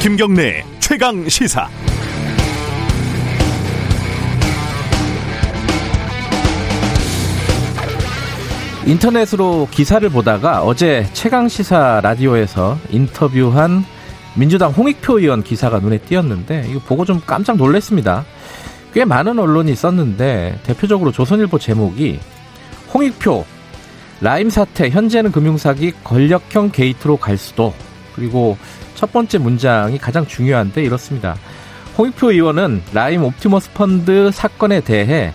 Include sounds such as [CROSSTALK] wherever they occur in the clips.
김경래 최강 시사. 인터넷으로 기사를 보다가 어제 최강 시사 라디오에서 인터뷰한 민주당 홍익표 의원 기사가 눈에 띄었는데 이거 보고 좀 깜짝 놀랐습니다. 꽤 많은 언론이 썼는데 대표적으로 조선일보 제목이 홍익표 라임 사태 현재는 금융사기 권력형 게이트로 갈 수도 그리고 첫 번째 문장이 가장 중요한데 이렇습니다. 홍익표 의원은 라임 옵티머스 펀드 사건에 대해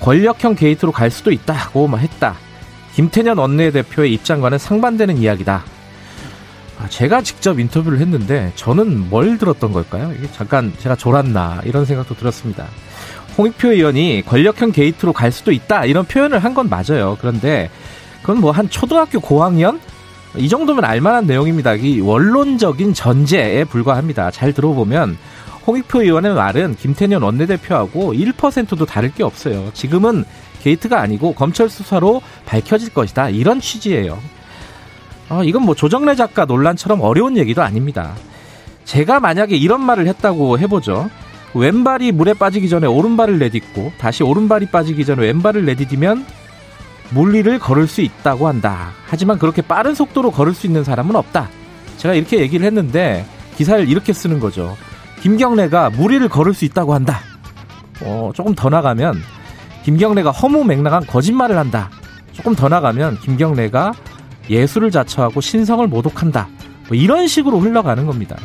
권력형 게이트로 갈 수도 있다고 했다. 김태년 원내대표의 입장과는 상반되는 이야기다. 아, 제가 직접 인터뷰를 했는데 저는 뭘 들었던 걸까요? 이게 잠깐 제가 졸았나 이런 생각도 들었습니다. 홍익표 의원이 권력형 게이트로 갈 수도 있다 이런 표현을 한 건 맞아요. 그런데 그건 뭐 한 초등학교 고학년 이 정도면 알만한 내용입니다. 이 원론적인 전제에 불과합니다. 잘 들어보면 홍익표 의원의 말은 김태년 원내대표하고 1%도 다를 게 없어요. 지금은 게이트가 아니고 검찰 수사로 밝혀질 것이다. 이런 취지예요. 어, 이건 뭐 조정래 작가 논란처럼 어려운 얘기도 아닙니다. 제가 만약에 이런 말을 했다고 해보죠. 왼발이 물에 빠지기 전에 오른발을 내딛고 다시 오른발이 빠지기 전에 왼발을 내디디면 물리를 걸을 수 있다고 한다. 하지만 그렇게 빠른 속도로 걸을 수 있는 사람은 없다. 제가 이렇게 얘기를 했는데 기사를 이렇게 쓰는 거죠. 김경래가 무리를 걸을 수 있다고 한다. 어, 조금 더 나가면 김경래가 허무맹랑한 거짓말을 한다. 조금 더 나가면 김경래가 예술을 자처하고 신성을 모독한다. 뭐 이런 식으로 흘러가는 겁니다.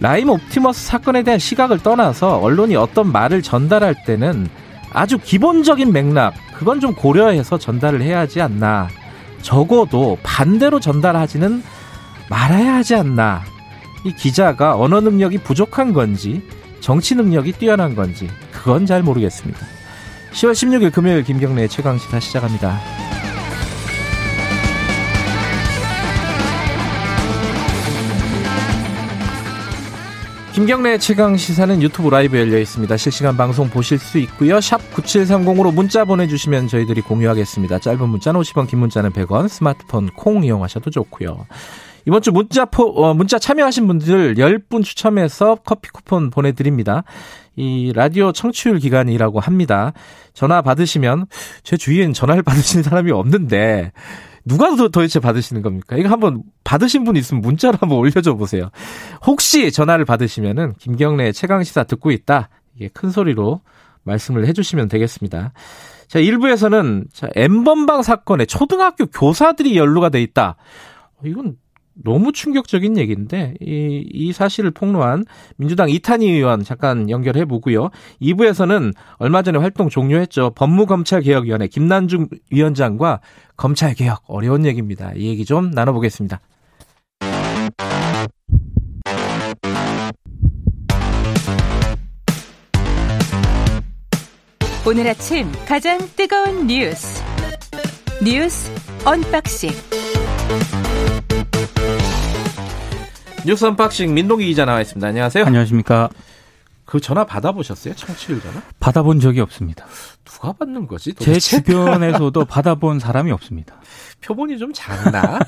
라임 옵티머스 사건에 대한 시각을 떠나서 언론이 어떤 말을 전달할 때는 아주 기본적인 맥락, 그건 좀 고려해서 전달을 해야 하지 않나. 적어도 반대로 전달하지는 말아야 하지 않나. 이 기자가 언어 능력이 부족한 건지, 정치 능력이 뛰어난 건지, 그건 잘 모르겠습니다. 10월 16일 금요일 김경래의 최강시사 시작합니다. 김경래 최강 시사는 유튜브 라이브 열려 있습니다. 실시간 방송 보실 수 있고요. 샵 9730으로 문자 보내주시면 저희들이 공유하겠습니다. 짧은 문자는 50원, 긴 문자는 100원, 스마트폰 콩 이용하셔도 좋고요. 이번 주 문자 포, 어, 문자 참여하신 분들 10분 추첨해서 커피 쿠폰 보내드립니다. 이 라디오 청취율 기간이라고 합니다. 전화 받으시면 제 주위엔 전화를 [LAUGHS] 받으시는 사람이 없는데 누가 도대체 받으시는 겁니까? 이거 한번 받으신 분 있으면 문자로 한번 올려줘 보세요. 혹시 전화를 받으시면은 김경래 최강 시사 듣고 있다. 이게 큰 소리로 말씀을 해주시면 되겠습니다. 자, 1부에서는 자, N번방 사건에 초등학교 교사들이 연루가 돼 있다. 이건 너무 충격적인 얘기인데 이, 이 사실을 폭로한 민주당 이탄희 의원 잠깐 연결해 보고요. 2부에서는 얼마 전에 활동 종료했죠. 법무검찰개혁위원회 김난중 위원장과 검찰개혁 어려운 얘기입니다. 이 얘기 좀 나눠보겠습니다. 오늘 아침 가장 뜨거운 뉴스 뉴스 unboxing 뉴스 unboxing 민동기 기자 나와 있습니다. 안녕하세요. 안녕하십니까. 그 전화 받아보셨어요? 청취율 전화? 받아본 적이 없습니다. 누가 받는 거지? 도대체? 제 주변에서도 [LAUGHS] 받아본 사람이 없습니다. 표본이 좀 작나?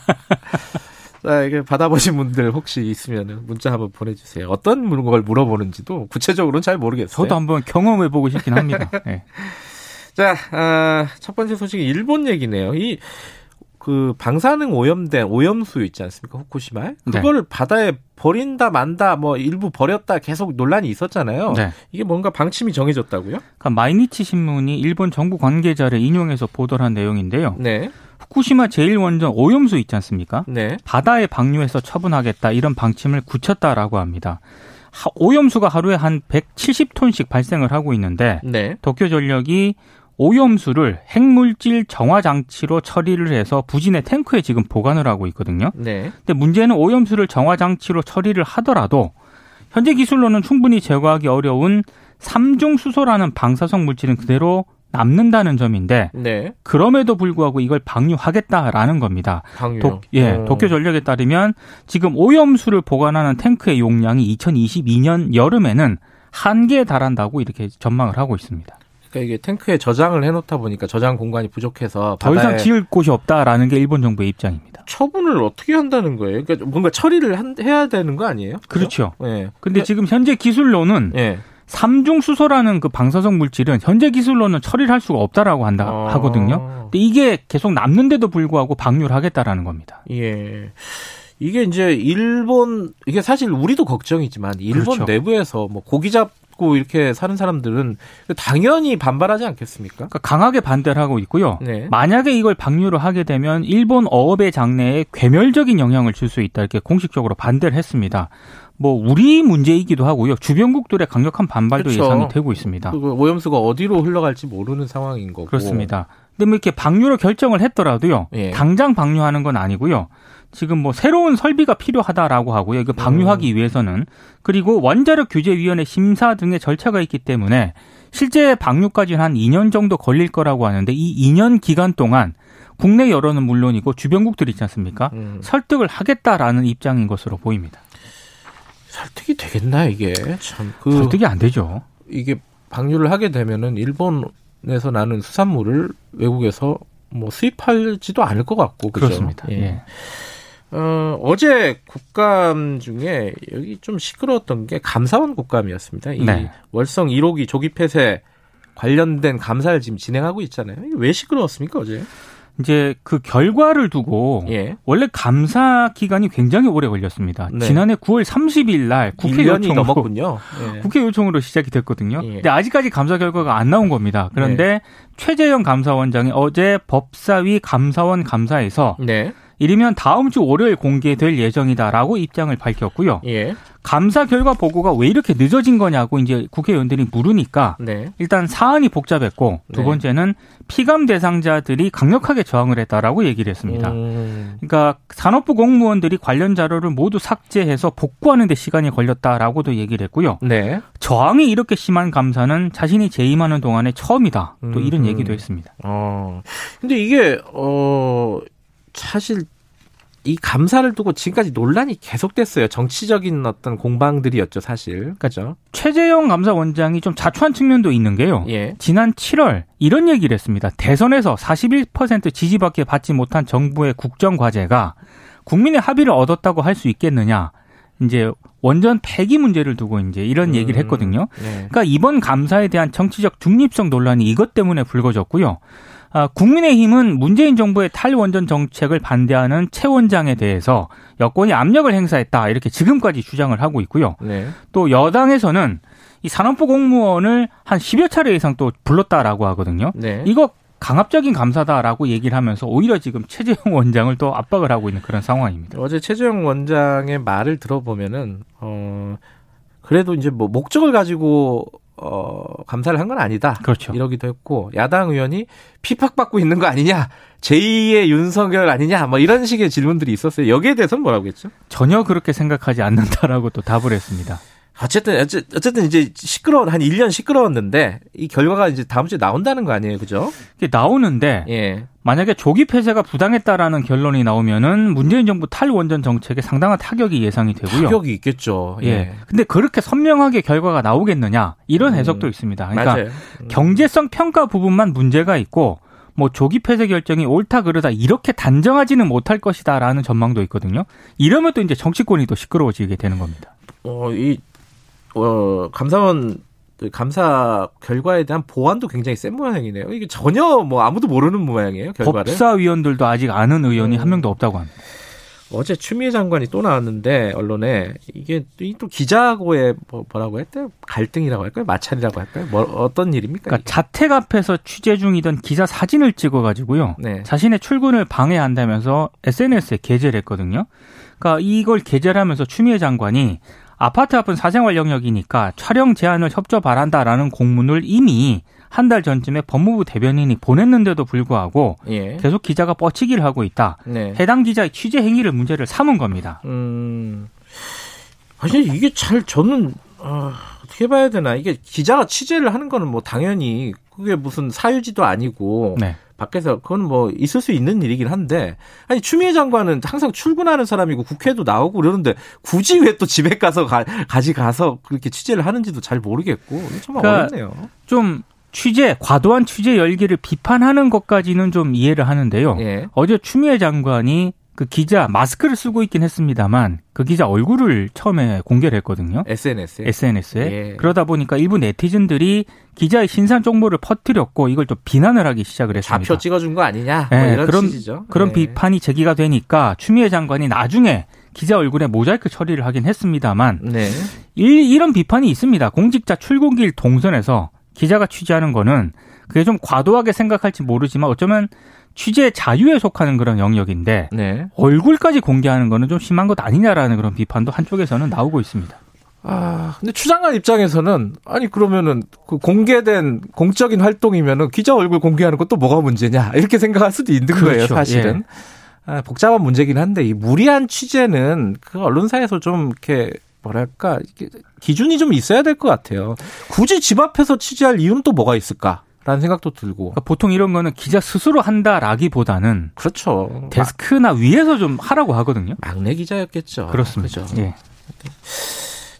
[LAUGHS] 자, 이게 받아보신 분들 혹시 있으면 문자 한번 보내주세요. 어떤 걸 물어보는지도 구체적으로는 잘 모르겠어요. 저도 한번 경험해보고 싶긴 합니다. [LAUGHS] 네. 자, 아, 첫 번째 소식이 일본 얘기네요. 이 그 방사능 오염된 오염수 있지 않습니까? 후쿠시마에 네. 그거를 네. 바다에 버린다 만다 뭐 일부 버렸다 계속 논란이 있었잖아요. 네. 이게 뭔가 방침이 정해졌다고요? 그러니까 마이니치 신문이 일본 정부 관계자를 인용해서 보도를 한 내용인데요. 네. 후쿠시마 제1원전 오염수 있지 않습니까? 네. 바다에 방류해서 처분하겠다 이런 방침을 굳혔다라고 합니다. 오염수가 하루에 한 170톤씩 발생을 하고 있는데 네. 도쿄 전력이 오염수를 핵물질 정화 장치로 처리를 해서 부진의 탱크에 지금 보관을 하고 있거든요. 네. 근데 문제는 오염수를 정화 장치로 처리를 하더라도 현재 기술로는 충분히 제거하기 어려운 삼중 수소라는 방사성 물질은 그대로 남는다는 점인데 네. 그럼에도 불구하고 이걸 방류하겠다라는 겁니다. 방류. 도, 예, 오. 도쿄 전력에 따르면 지금 오염수를 보관하는 탱크의 용량이 2022년 여름에는 한계에 달한다고 이렇게 전망을 하고 있습니다. 그러니까 이게 탱크에 저장을 해놓다 보니까 저장 공간이 부족해서 더 이상 지을 곳이 없다라는 게 일본 정부의 입장입니다. 처분을 어떻게 한다는 거예요? 그러니까 뭔가 처리를 한, 해야 되는 거 아니에요? 그렇죠. 예. 네. 근데 지금 현재 기술로는 네. 삼중 수소라는 그 방사성 물질은 현재 기술로는 처리를 할 수가 없다라고 한다 아. 하거든요. 근데 이게 계속 남는데도 불구하고 방류를 하겠다라는 겁니다. 예. 이게 이제 일본 이게 사실 우리도 걱정이지만 일본 그렇죠. 내부에서 뭐 고기 잡 고 이렇게 사는 사람들은 당연히 반발하지 않겠습니까? 그러니까 강하게 반대를 하고 있고요. 네. 만약에 이걸 방류를 하게 되면 일본 어업의 장래에 괴멸적인 영향을 줄 수 있다 이렇게 공식적으로 반대를 했습니다. 뭐 우리 문제이기도 하고요. 주변국들의 강력한 반발도 그렇죠. 예상이 되고 있습니다. 그 오염수가 어디로 흘러갈지 모르는 상황인 거고. 그렇습니다. 근데 뭐 이렇게 방류를 결정을 했더라도요. 예. 당장 방류하는 건 아니고요. 지금 뭐 새로운 설비가 필요하다라고 하고요. 이거 방류하기 음. 위해서는 그리고 원자력 규제 위원회 심사 등의 절차가 있기 때문에 실제 방류까지는 한 2년 정도 걸릴 거라고 하는데 이 2년 기간 동안 국내 여론은 물론이고 주변국들 있지 않습니까? 음. 설득을 하겠다라는 입장인 것으로 보입니다. 설득이 되겠나 이게 참 그 설득이 안 되죠. 이게 방류를 하게 되면은 일본에서 나는 수산물을 외국에서 뭐 수입하지도 않을 것 같고 그죠? 그렇습니다. 예. 예. 어, 어제 국감 중에 여기 좀 시끄러웠던 게 감사원 국감이었습니다. 이 네. 월성 1호기 조기 폐쇄 관련된 감사를 지금 진행하고 있잖아요. 왜 시끄러웠습니까 어제? 이제 그 결과를 두고 예. 원래 감사 기간이 굉장히 오래 걸렸습니다. 네. 지난해 9월 30일 날 국회 요청으로 넘었군요. 예. [LAUGHS] 국회 요청으로 시작이 됐거든요. 예. 근데 아직까지 감사 결과가 안 나온 겁니다. 그런데 네. 최재형 감사원장이 어제 법사위 감사원 감사에서 네. 이르면 다음 주 월요일 공개될 예정이다라고 입장을 밝혔고요. 예. 감사 결과 보고가 왜 이렇게 늦어진 거냐고 이제 국회의원들이 물으니까 네. 일단 사안이 복잡했고 두 네. 번째는 피감 대상자들이 강력하게 저항을 했다라고 얘기를 했습니다. 음. 그러니까 산업부 공무원들이 관련 자료를 모두 삭제해서 복구하는 데 시간이 걸렸다라고도 얘기를 했고요. 네. 저항이 이렇게 심한 감사는 자신이 재임하는 동안에 처음이다. 또 이런 음. 얘기도 했습니다. 어. 근데 이게 어 사실 이 감사를 두고 지금까지 논란이 계속됐어요. 정치적인 어떤 공방들이었죠, 사실. 그죠? 최재형 감사원장이 좀 자초한 측면도 있는 게요. 예. 지난 7월 이런 얘기를 했습니다. 대선에서 41% 지지밖에 받지 못한 정부의 국정 과제가 국민의 합의를 얻었다고 할 수 있겠느냐. 이제 원전 폐기 문제를 두고 이제 이런 얘기를 음, 했거든요. 네. 그러니까 이번 감사에 대한 정치적 중립성 논란이 이것 때문에 불거졌고요. 아, 국민의힘은 문재인 정부의 탈원전 정책을 반대하는 최 원장에 대해서 여권이 압력을 행사했다 이렇게 지금까지 주장을 하고 있고요. 네. 또 여당에서는 이 산업부 공무원을 한 10여 차례 이상 또 불렀다라고 하거든요. 네. 이거 강압적인 감사다라고 얘기를 하면서 오히려 지금 최재형 원장을 또 압박을 하고 있는 그런 상황입니다. 어제 최재형 원장의 말을 들어보면은 어 그래도 이제 뭐 목적을 가지고 어, 감사를 한 건 아니다. 그렇죠. 이러기도 했고, 야당 의원이 피팍받고 있는 거 아니냐, 제2의 윤석열 아니냐, 뭐 이런 식의 질문들이 있었어요. 여기에 대해서는 뭐라고 했죠? 전혀 그렇게 생각하지 않는다라고 또 답을 했습니다. 어쨌든, 어쨌든 이제 시끄러워, 한 1년 시끄러웠는데, 이 결과가 이제 다음 주에 나온다는 거 아니에요, 그죠? 이게 나오는데, 예. 만약에 조기 폐쇄가 부당했다라는 결론이 나오면은 문재인 정부 탈원전 정책에 상당한 타격이 예상이 되고요. 타격이 있겠죠. 예. 예. 근데 그렇게 선명하게 결과가 나오겠느냐, 이런 음. 해석도 있습니다. 그러니까 음. 경제성 평가 부분만 문제가 있고, 뭐 조기 폐쇄 결정이 옳다 그르다 이렇게 단정하지는 못할 것이다라는 전망도 있거든요. 이러면 또 이제 정치권이 또 시끄러워지게 되는 겁니다. 어, 이 어, 감사원 그 감사 결과에 대한 보완도 굉장히 센 모양이네요. 이게 전혀 뭐 아무도 모르는 모양이에요. 결과를. 법사위원들도 아직 아는 의원이 음. 한 명도 없다고 합니다. 어제 추미애 장관이 또 나왔는데 언론에 이게 또 기자하고의 뭐, 뭐라고 했대요? 갈등이라고 할까요? 마찰이라고 할까요? 뭐 어떤 일입니까? 그러니까 자택 앞에서 취재 중이던 기자 사진을 찍어가지고요. 네. 자신의 출근을 방해한다면서 SNS에 게재를 했거든요. 그러니까 이걸 게재를 하면서 추미애 장관이 아파트 앞은 사생활 영역이니까 촬영 제한을 협조 바란다라는 공문을 이미 한 달 전쯤에 법무부 대변인이 보냈는데도 불구하고 예. 계속 기자가 뻗치기를 하고 있다. 네. 해당 기자의 취재 행위를 문제를 삼은 겁니다. 음. 아니 이게 잘 저는 어, 어떻게 봐야 되나 이게 기자가 취재를 하는 거는 뭐 당연히 그게 무슨 사유지도 아니고 네. 밖에서 그건 뭐 있을 수 있는 일이긴 한데 아니 추미애 장관은 항상 출근하는 사람이고 국회도 나오고 그러는데 굳이 왜 또 집에 가서 가, 가지 가서 그렇게 취재를 하는지도 잘 모르겠고 참 그러니까 어렵네요. 좀 취재 과도한 취재 열기를 비판하는 것까지는 좀 이해를 하는데요. 예. 어제 추미애 장관이 그 기자 마스크를 쓰고 있긴 했습니다만 그 기자 얼굴을 처음에 공개를 했거든요. SNS에. SNS에. 예. 그러다 보니까 일부 네티즌들이 기자의 신상 정보를 퍼뜨렸고 이걸 좀 비난을 하기 시작을 했습니다. 좌표 찍어준 거 아니냐? 뭐 네, 이런 그런 취지죠. 그런 네. 비판이 제기가 되니까 추미애 장관이 나중에 기자 얼굴에 모자이크 처리를 하긴 했습니다만 네. 이, 이런 비판이 있습니다. 공직자 출근길 동선에서 기자가 취재하는 거는 그게 좀 과도하게 생각할지 모르지만 어쩌면 취재 자유에 속하는 그런 영역인데 네. 얼굴까지 공개하는 거는 좀 심한 것 아니냐라는 그런 비판도 한쪽에서는 나오고 있습니다. 아, 근데 추장관 입장에서는 아니 그러면은 그 공개된 공적인 활동이면은 기자 얼굴 공개하는 것도 뭐가 문제냐 이렇게 생각할 수도 있는 그렇죠. 거예요, 사실은. 예. 아, 복잡한 문제긴 한데 이 무리한 취재는 그 언론사에서 좀 이렇게 뭐랄까 기준이 좀 있어야 될 것 같아요. 굳이 집 앞에서 취재할 이유는 또 뭐가 있을까? 라는 생각도 들고. 그러니까 보통 이런 거는 기자 스스로 한다라기보다는 그렇죠. 데스크나 위에서 좀 하라고 하거든요. 막내 기자였겠죠. 그렇습니다. 그렇죠. 예.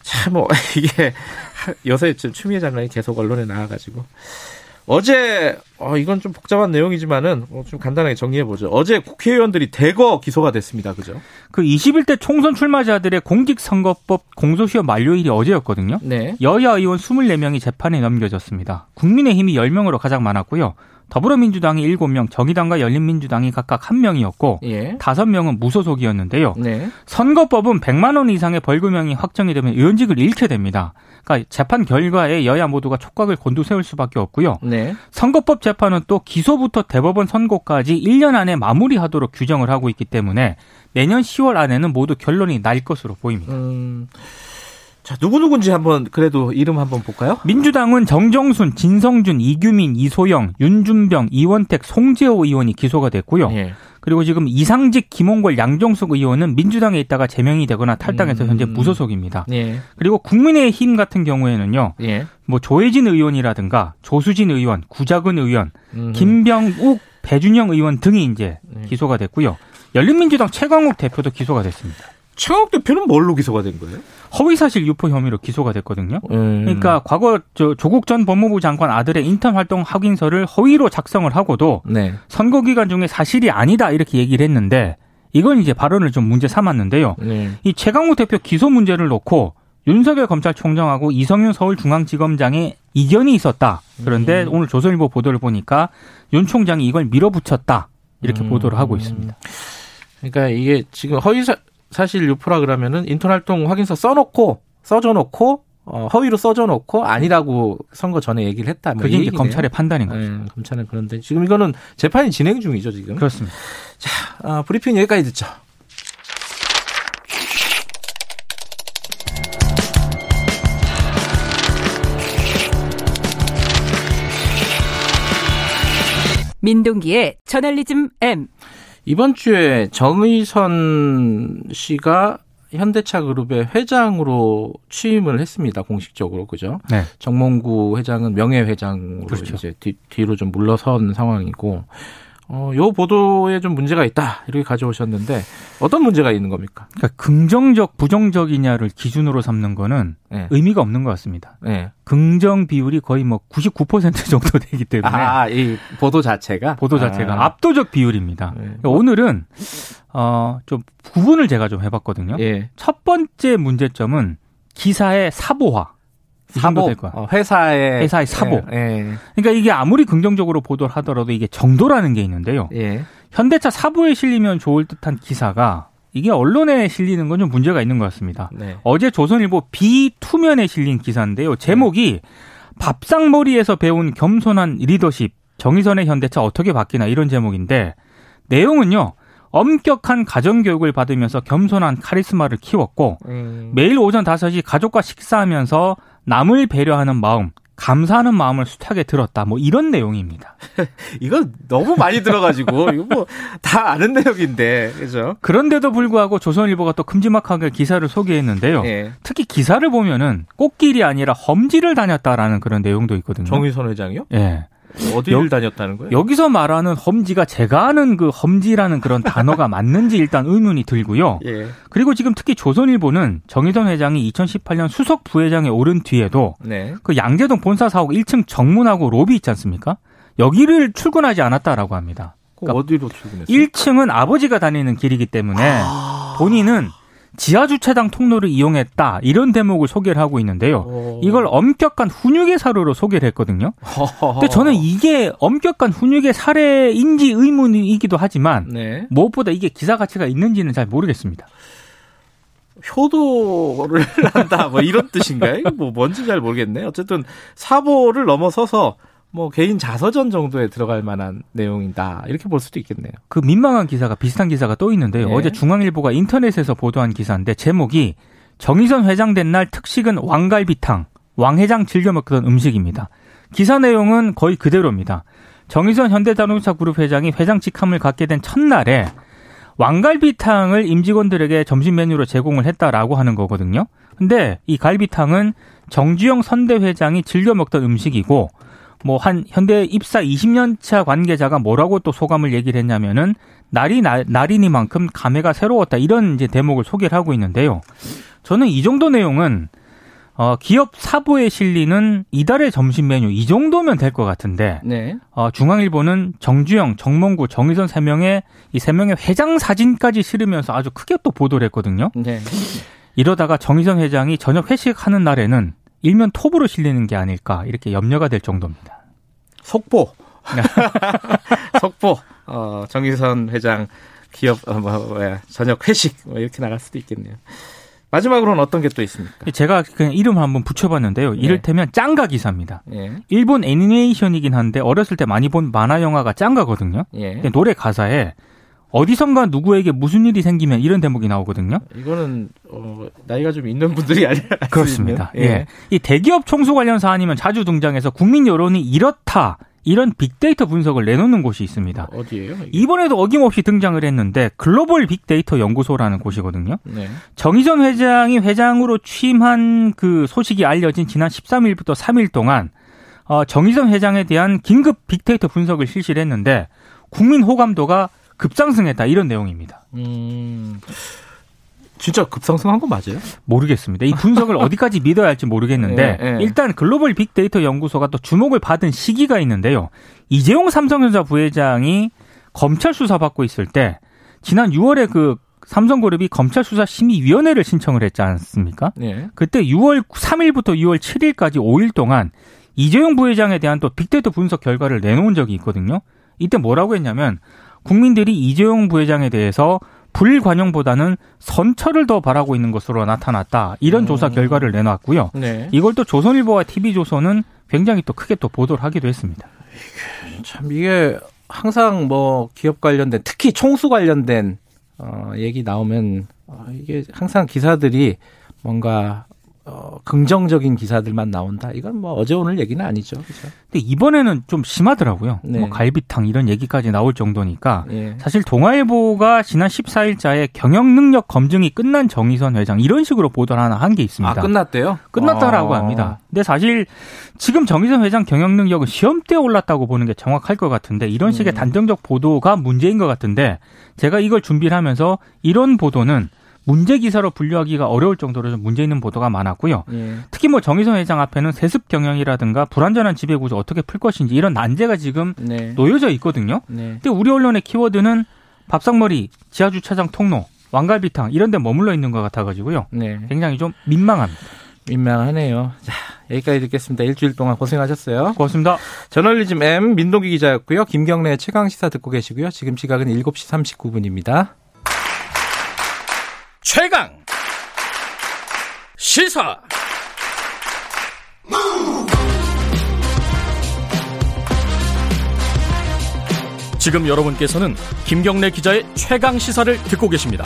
참, 뭐, [LAUGHS] 이게 요새 추미애 장관이 계속 언론에 나와가지고 어제 어, 이건 좀 복잡한 내용이지만은 어, 좀 간단하게 정리해 보죠. 어제 국회의원들이 대거 기소가 됐습니다. 그죠? 그 21대 총선 출마자들의 공직선거법 공소시효 만료일이 어제였거든요. 네. 여야 의원 24명이 재판에 넘겨졌습니다. 국민의힘이 10명으로 가장 많았고요. 더불어민주당이 7명, 정의당과 열린민주당이 각각 1명이었고 예. 5명은 무소속이었는데요. 네. 선거법은 100만 원 이상의 벌금형이 확정이 되면 의원직을 잃게 됩니다. 그러니까 재판 결과에 여야 모두가 촉각을 곤두세울 수밖에 없고요. 네. 선거법 재판은 또 기소부터 대법원 선고까지 1년 안에 마무리하도록 규정을 하고 있기 때문에 내년 10월 안에는 모두 결론이 날 것으로 보입니다. 음. 자, 누구누군지 한번 그래도 이름 한번 볼까요? 민주당은 정정순, 진성준, 이규민, 이소영, 윤준병, 이원택, 송재호 의원이 기소가 됐고요. 예. 그리고 지금 이상직, 김홍걸, 양정숙 의원은 민주당에 있다가 제명이 되거나 탈당해서 음. 현재 무소속입니다. 예. 그리고 국민의힘 같은 경우에는요. 예. 뭐 조혜진 의원이라든가 조수진 의원, 구자근 의원, 음. 김병욱, 배준영 의원 등이 이제 예. 기소가 됐고요. 열린민주당 최광욱 대표도 기소가 됐습니다. 최강욱 대표는 뭘로 기소가 된 거예요? 허위사실 유포 혐의로 기소가 됐거든요. 음. 그러니까 과거 저 조국 전 법무부 장관 아들의 인턴 활동 확인서를 허위로 작성을 하고도 네. 선거 기간 중에 사실이 아니다 이렇게 얘기를 했는데 이건 이제 발언을 좀 문제 삼았는데요. 네. 이 최강욱 대표 기소 문제를 놓고 윤석열 검찰총장하고 이성윤 서울중앙지검장의 이견이 있었다. 그런데 음. 오늘 조선일보 보도를 보니까 윤 총장이 이걸 밀어붙였다. 이렇게 음. 보도를 하고 있습니다. 그러니까 이게 지금 허위사 사실 유포라 그러면은 인턴 활동 확인서 써놓고 써줘 놓고 어, 허위로 써줘 놓고 아니라고 선거 전에 얘기를 했다. 뭐 그게 이제 검찰의 판단인 거죠. 네, 검찰은 그런데 지금 이거는 재판이 진행 중이죠 지금. 그렇습니다. 자 어, 브리핑 여기까지 듣죠. 민동기의 저널리즘 M. 이번 주에 정의선 씨가 현대차 그룹의 회장으로 취임을 했습니다. 공식적으로 그죠? 네. 정몽구 회장은 명예 회장으로 그렇죠. 이제 뒤, 뒤로 좀 물러선 상황이고 어, 요 보도에 좀 문제가 있다. 이렇게 가져오셨는데 어떤 문제가 있는 겁니까? 그러니까 긍정적, 부정적이냐를 기준으로 삼는 거는 네. 의미가 없는 것 같습니다. 네. 긍정 비율이 거의 뭐 99% [LAUGHS] 정도 되기 때문에 아, 이 보도 자체가 보도 자체가 아. 압도적 비율입니다. 네. 그러니까 오늘은 어, 좀 구분을 제가 좀 해 봤거든요. 예. 첫 번째 문제점은 기사의 사보화. 사보 될 거야. 어, 회사의 회사의 사보. 예, 예. 그러니까 이게 아무리 긍정적으로 보도를 하더라도 이게 정도라는 게 있는데요. 예. 현대차 사보에 실리면 좋을 듯한 기사가 이게 언론에 실리는 건 좀 문제가 있는 것 같습니다. 네. 어제 조선일보 비투면에 실린 기사인데요. 제목이 밥상머리에서 배운 겸손한 리더십 정의선의 현대차 어떻게 바뀌나 이런 제목인데 내용은요. 엄격한 가정교육을 받으면서 겸손한 카리스마를 키웠고 음. 매일 오전 5시 가족과 식사하면서 남을 배려하는 마음, 감사하는 마음을 숱하게 들었다. 뭐 이런 내용입니다. [LAUGHS] 이거 너무 많이 들어가지고 [LAUGHS] 이거 뭐 다 아는 내용인데 그죠? 그런데도 불구하고 조선일보가 또 큼지막하게 기사를 소개했는데요. 예. 특히 기사를 보면은 꽃길이 아니라 험지를 다녔다라는 그런 내용도 있거든요. 정의선 회장이요? 예. 어디를 여, 다녔다는 거예요? 여기서 말하는 험지가 제가 아는 그 험지라는 그런 단어가 [LAUGHS] 맞는지 일단 의문이 들고요. 예. 그리고 지금 특히 조선일보는 정의선 회장이 2018년 수석 부회장에 오른 뒤에도 네. 그 양재동 본사 사옥 1층 정문하고 로비 있지 않습니까? 여기를 출근하지 않았다라고 합니다. 그러니까 어디로 출근했어요? 1층은 아버지가 다니는 길이기 때문에 아... 본인은 지하 주차장 통로를 이용했다 이런 대목을 소개를 하고 있는데요. 오... 이걸 엄격한 훈육의 사료로 소개를 했거든요. 근데 저는 이게 엄격한 훈육의 사례인지 의문이기도 하지만 네. 무엇보다 이게 기사 가치가 있는지는 잘 모르겠습니다. 효도를 한다 뭐 이런 뜻인가요? 뭐 뭔지 잘 모르겠네. 어쨌든 사보를 넘어서서 뭐 개인 자서전 정도에 들어갈 만한 내용이다 이렇게 볼 수도 있겠네요. 그 민망한 기사가 비슷한 기사가 또 있는데요. 네. 어제 중앙일보가 인터넷에서 보도한 기사인데 제목이 정의선 회장 된 날 특식은 왕갈비탕, 왕 회장 즐겨 먹던 음식입니다. 기사 내용은 거의 그대로입니다. 정의선 현대자동차 그룹 회장이 회장 직함을 갖게 된 첫날에 왕갈비탕을 임직원들에게 점심 메뉴로 제공을 했다라고 하는 거거든요. 근데 이 갈비탕은 정주영 선대 회장이 즐겨 먹던 음식이고 뭐 한 현대 입사 20년 차 관계자가 뭐라고 또 소감을 얘기를 했냐면은 날이 날, 날이니만큼 감회가 새로웠다 이런 이제 대목을 소개를 하고 있는데요. 저는 이 정도 내용은 어, 기업 사보에 실리는 이달의 점심 메뉴 이 정도면 될 것 같은데 네. 어, 중앙일보는 정주영, 정몽구, 정의선 세 명의 이 세 명의 회장 사진까지 실으면서 아주 크게 또 보도를 했거든요. 네. 이러다가 정의선 회장이 저녁 회식하는 날에는 일면 톱으로 실리는 게 아닐까 이렇게 염려가 될 정도입니다. 속보. [LAUGHS] 속보. 어, 정의선 회장 기업 어, 뭐, 뭐야, 저녁 회식 뭐 이렇게 나갈 수도 있겠네요. 마지막으로는 어떤 게 또 있습니까? 제가 그냥 이름 한번 붙여봤는데요. 네. 이를테면 짱가 기사입니다. 예. 일본 애니메이션이긴 한데 어렸을 때 많이 본 만화 영화가 짱가거든요. 예. 노래 가사에 어디선가 누구에게 무슨 일이 생기면 이런 대목이 나오거든요. 이거는 어, 나이가 좀 있는 분들이 아니라 그렇습니다. 예. 예. 이 대기업 총수 관련 사안이면 자주 등장해서 국민 여론이 이렇다. 이런 빅데이터 분석을 내놓는 곳이 있습니다. 어디예요? 이게? 이번에도 어김없이 등장을 했는데 글로벌 빅데이터 연구소라는 곳이거든요. 네. 정의전 회장이 회장으로 취임한 그 소식이 알려진 지난 13일부터 3일 동안 어, 정의선 회장에 대한 긴급 빅데이터 분석을 실시를 했는데 국민 호감도가 급상승했다 이런 내용입니다. 음. 진짜 급상승한 거 맞아요? 모르겠습니다. 이 분석을 [LAUGHS] 어디까지 믿어야 할지 모르겠는데 예, 예. 일단 글로벌 빅데이터 연구소가 또 주목을 받은 시기가 있는데요. 이재용 삼성전자 부회장이 검찰 수사 받고 있을 때 지난 6월에 그 삼성그룹이 검찰 수사 심의위원회를 신청을 했지 않습니까? 예. 그때 6월 3일부터 6월 7일까지 5일 동안 이재용 부회장에 대한 또 빅데이터 분석 결과를 내놓은 적이 있거든요. 이때 뭐라고 했냐면 국민들이 이재용 부회장에 대해서 불관용보다는 선처를 더 바라고 있는 것으로 나타났다. 이런 음. 조사 결과를 내놨고요. 네. 이걸 또 조선일보와 TV조선은 굉장히 또 크게 또 보도를 하기도 했습니다. 참 이게 항상 뭐 기업 관련된 특히 총수 관련된 어 얘기 나오면 어, 이게 항상 기사들이 뭔가 어, 긍정적인 기사들만 나온다. 이건 뭐 어제 오늘 얘기는 아니죠. 그렇죠? 근데 이번에는 좀 심하더라고요. 네. 뭐 갈비탕 이런 얘기까지 나올 정도니까 네. 사실 동아일보가 지난 14일자에 경영 능력 검증이 끝난 정의선 회장 이런 식으로 보도를 하나 한 게 있습니다. 아, 끝났대요? 끝났다라고 아. 합니다. 근데 사실 지금 정의선 회장 경영 능력은 시험대에 올랐다고 보는 게 정확할 것 같은데 이런 식의 음. 단정적 보도가 문제인 것 같은데 제가 이걸 준비를 하면서 이런 보도는 문제 기사로 분류하기가 어려울 정도로 좀 문제 있는 보도가 많았고요. 예. 특히 뭐 정의선 회장 앞에는 세습 경영이라든가 불안전한 지배 구조 어떻게 풀 것인지 이런 난제가 지금 네. 놓여져 있거든요. 네. 근데 우리 언론의 키워드는 밥상머리, 지하 주차장 통로, 왕갈비탕 이런 데 머물러 있는 것 같아 가지고요. 네. 굉장히 좀 민망합니다. 민망하네요. 자, 여기까지 듣겠습니다. 일주일 동안 고생하셨어요. 고맙습니다. 저널리즘 M 민동기 기자였고요. 김경래 최강 시사 듣고 계시고요. 지금 시각은 7시 39분입니다. 최강 시사 지금 여러분께서는 김경래 기자의 최강 시사를 듣고 계십니다.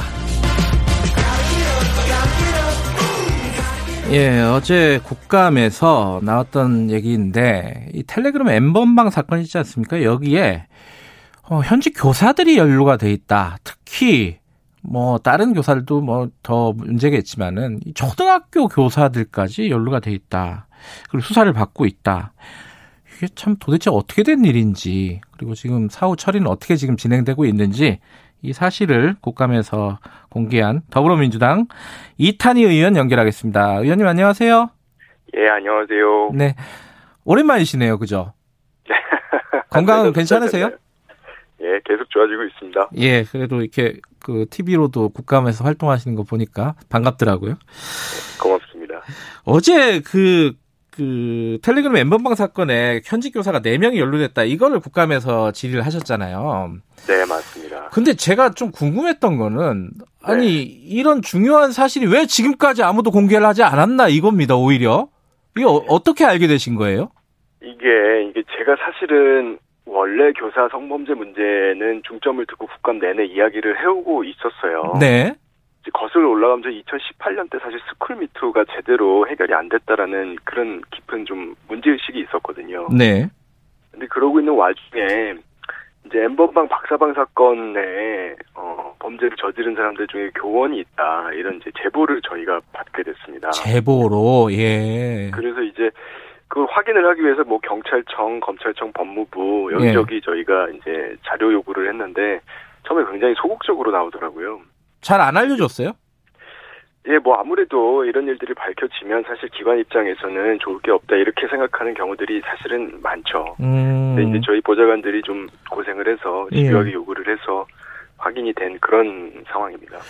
예, 어제 국감에서 나왔던 얘기인데 이 텔레그램 엠번방 사건 있지 않습니까? 여기에 어, 현직 교사들이 연루가 돼 있다. 특히 뭐 다른 교사들도 뭐 더 문제겠지만은 초등학교 교사들까지 연루가 돼 있다. 그리고 수사를 받고 있다. 이게 참 도대체 어떻게 된 일인지 그리고 지금 사후 처리는 어떻게 지금 진행되고 있는지 이 사실을 국감에서 공개한 더불어민주당 이탄희 의원 연결하겠습니다. 의원님 안녕하세요. 예, 안녕하세요. 네. 오랜만이시네요. 그죠? [LAUGHS] 건강 은 괜찮으세요? 예, 계속 좋아지고 있습니다. 예, 그래도 이렇게 그 TV로도 국감에서 활동하시는 거 보니까 반갑더라고요. 고맙습니다. 어제 그, 그 텔레그램 엠번방 사건에 현직 교사가 4명이 연루됐다. 이거를 국감에서 질의를 하셨잖아요. 네, 맞습니다. 근데 제가 좀 궁금했던 거는 아니 네. 이런 중요한 사실이 왜 지금까지 아무도 공개를 하지 않았나 이겁니다. 오히려 이게 어, 어떻게 알게 되신 거예요? 이게 이게 제가 사실은 원래 교사 성범죄 문제는 중점을 두고 국감 내내 이야기를 해오고 있었어요. 네. 거슬러 올라가면서 2018년 때 사실 스쿨미투가 제대로 해결이 안 됐다라는 그런 깊은 좀 문제의식이 있었거든요. 네. 근데 그러고 있는 와중에 이제 엠번방 박사방 사건에 어, 범죄를 저지른 사람들 중에 교원이 있다 이런 이제 제보를 저희가 받게 됐습니다. 제보로 예. 그래서 이제 그 확인을 하기 위해서 뭐 경찰청, 검찰청, 법무부 여기저기 예. 저희가 이제 자료 요구를 했는데 처음에 굉장히 소극적으로 나오더라고요. 잘 안 알려줬어요? 예, 뭐 아무래도 이런 일들이 밝혀지면 사실 기관 입장에서는 좋을 게 없다 이렇게 생각하는 경우들이 사실은 많죠. 음. 근데 이제 저희 보좌관들이 좀 고생을 해서 집요하게 예. 요구를 해서 확인이 된 그런 상황입니다.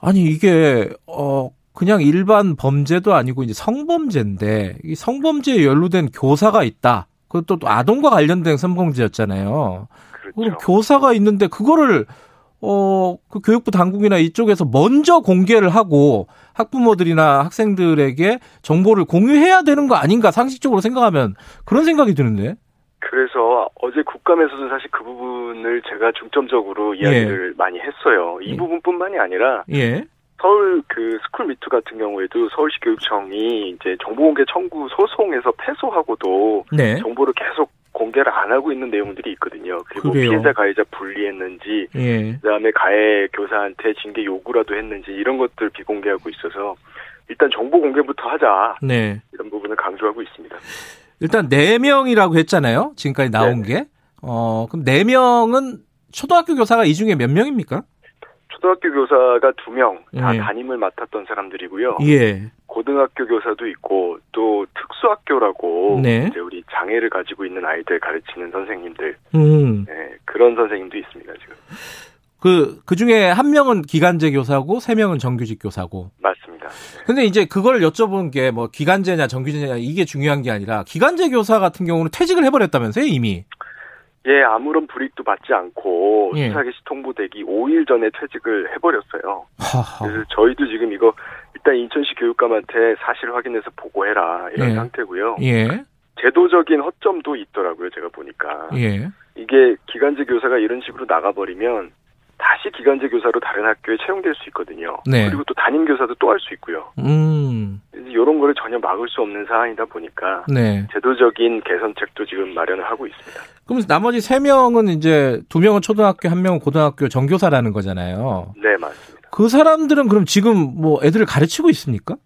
아니 이게 어 그냥 일반 범죄도 아니고 이제 성범죄인데 이 성범죄에 연루된 교사가 있다. 그것도 또 아동과 관련된 성범죄였잖아요. 그렇죠. 교사가 있는데 그거를 어, 그 교육부 당국이나 이쪽에서 먼저 공개를 하고 학부모들이나 학생들에게 정보를 공유해야 되는 거 아닌가 상식적으로 생각하면 그런 생각이 드는데. 그래서 어제 국감에서도 사실 그 부분을 제가 중점적으로 이야기를 예. 많이 했어요. 이 예. 부분뿐만이 아니라 예. 서울 그 스쿨 미투 같은 경우에도 서울시 교육청이 이제 정보공개 청구 소송에서 패소하고도 네. 정보를 계속 공개를 안 하고 있는 내용들이 있거든요. 그리고 그래요. 피해자 가해자 분리했는지, 예. 그다음에 가해 교사한테 징계 요구라도 했는지 이런 것들 비공개하고 있어서 일단 정보 공개부터 하자. 네. 이런 부분을 강조하고 있습니다. 일단 4명이라고 했잖아요. 지금까지 나온 네. 게. 어, 그럼 4명은 초등학교 교사가 이 중에 몇 명입니까? 초등학교 교사가 두 명다 예. 담임을 맡았던 사람들이고요. 예. 고등학교 교사도 있고 또 특수학교라고 네. 이제 우리 장애를 가지고 있는 아이들 가르치는 선생님들 음. 네, 그런 선생님도 있습니다 지금. 그, 그 중에 한 명은 기간제 교사고, 세 명은 정규직 교사고. 맞습니다. 근데 이제 그걸 여쭤본 게 뭐 기간제냐 정규제냐 이게 중요한 게 아니라 기간제 교사 같은 경우는 퇴직을 해버렸다면서요, 이미? 예, 아무런 불이익도 받지 않고 예. 수사 개시 통보되기 5일 전에 퇴직을 해버렸어요. 하하. 그래서 저희도 지금 이거 일단 인천시 교육감한테 사실 확인해서 보고해라 이런 예. 상태고요. 예. 제도적인 허점도 있더라고요. 제가 보니까 예. 이게 기간제 교사가 이런 식으로 나가버리면 다시 기간제 교사로 다른 학교에 채용될 수 있거든요. 네. 그리고 또 담임 교사도 또 할 수 있고요. 음. 이런 거를 전혀 막을 수 없는 상황이다 보니까 네. 제도적인 개선책도 지금 마련을 하고 있습니다. 그럼 나머지 세 명은 이제 두 명은 초등학교, 한 명은 고등학교 정교사라는 거잖아요. 네, 맞습니다. 그 사람들은 그럼 지금 뭐 애들을 가르치고 있습니까?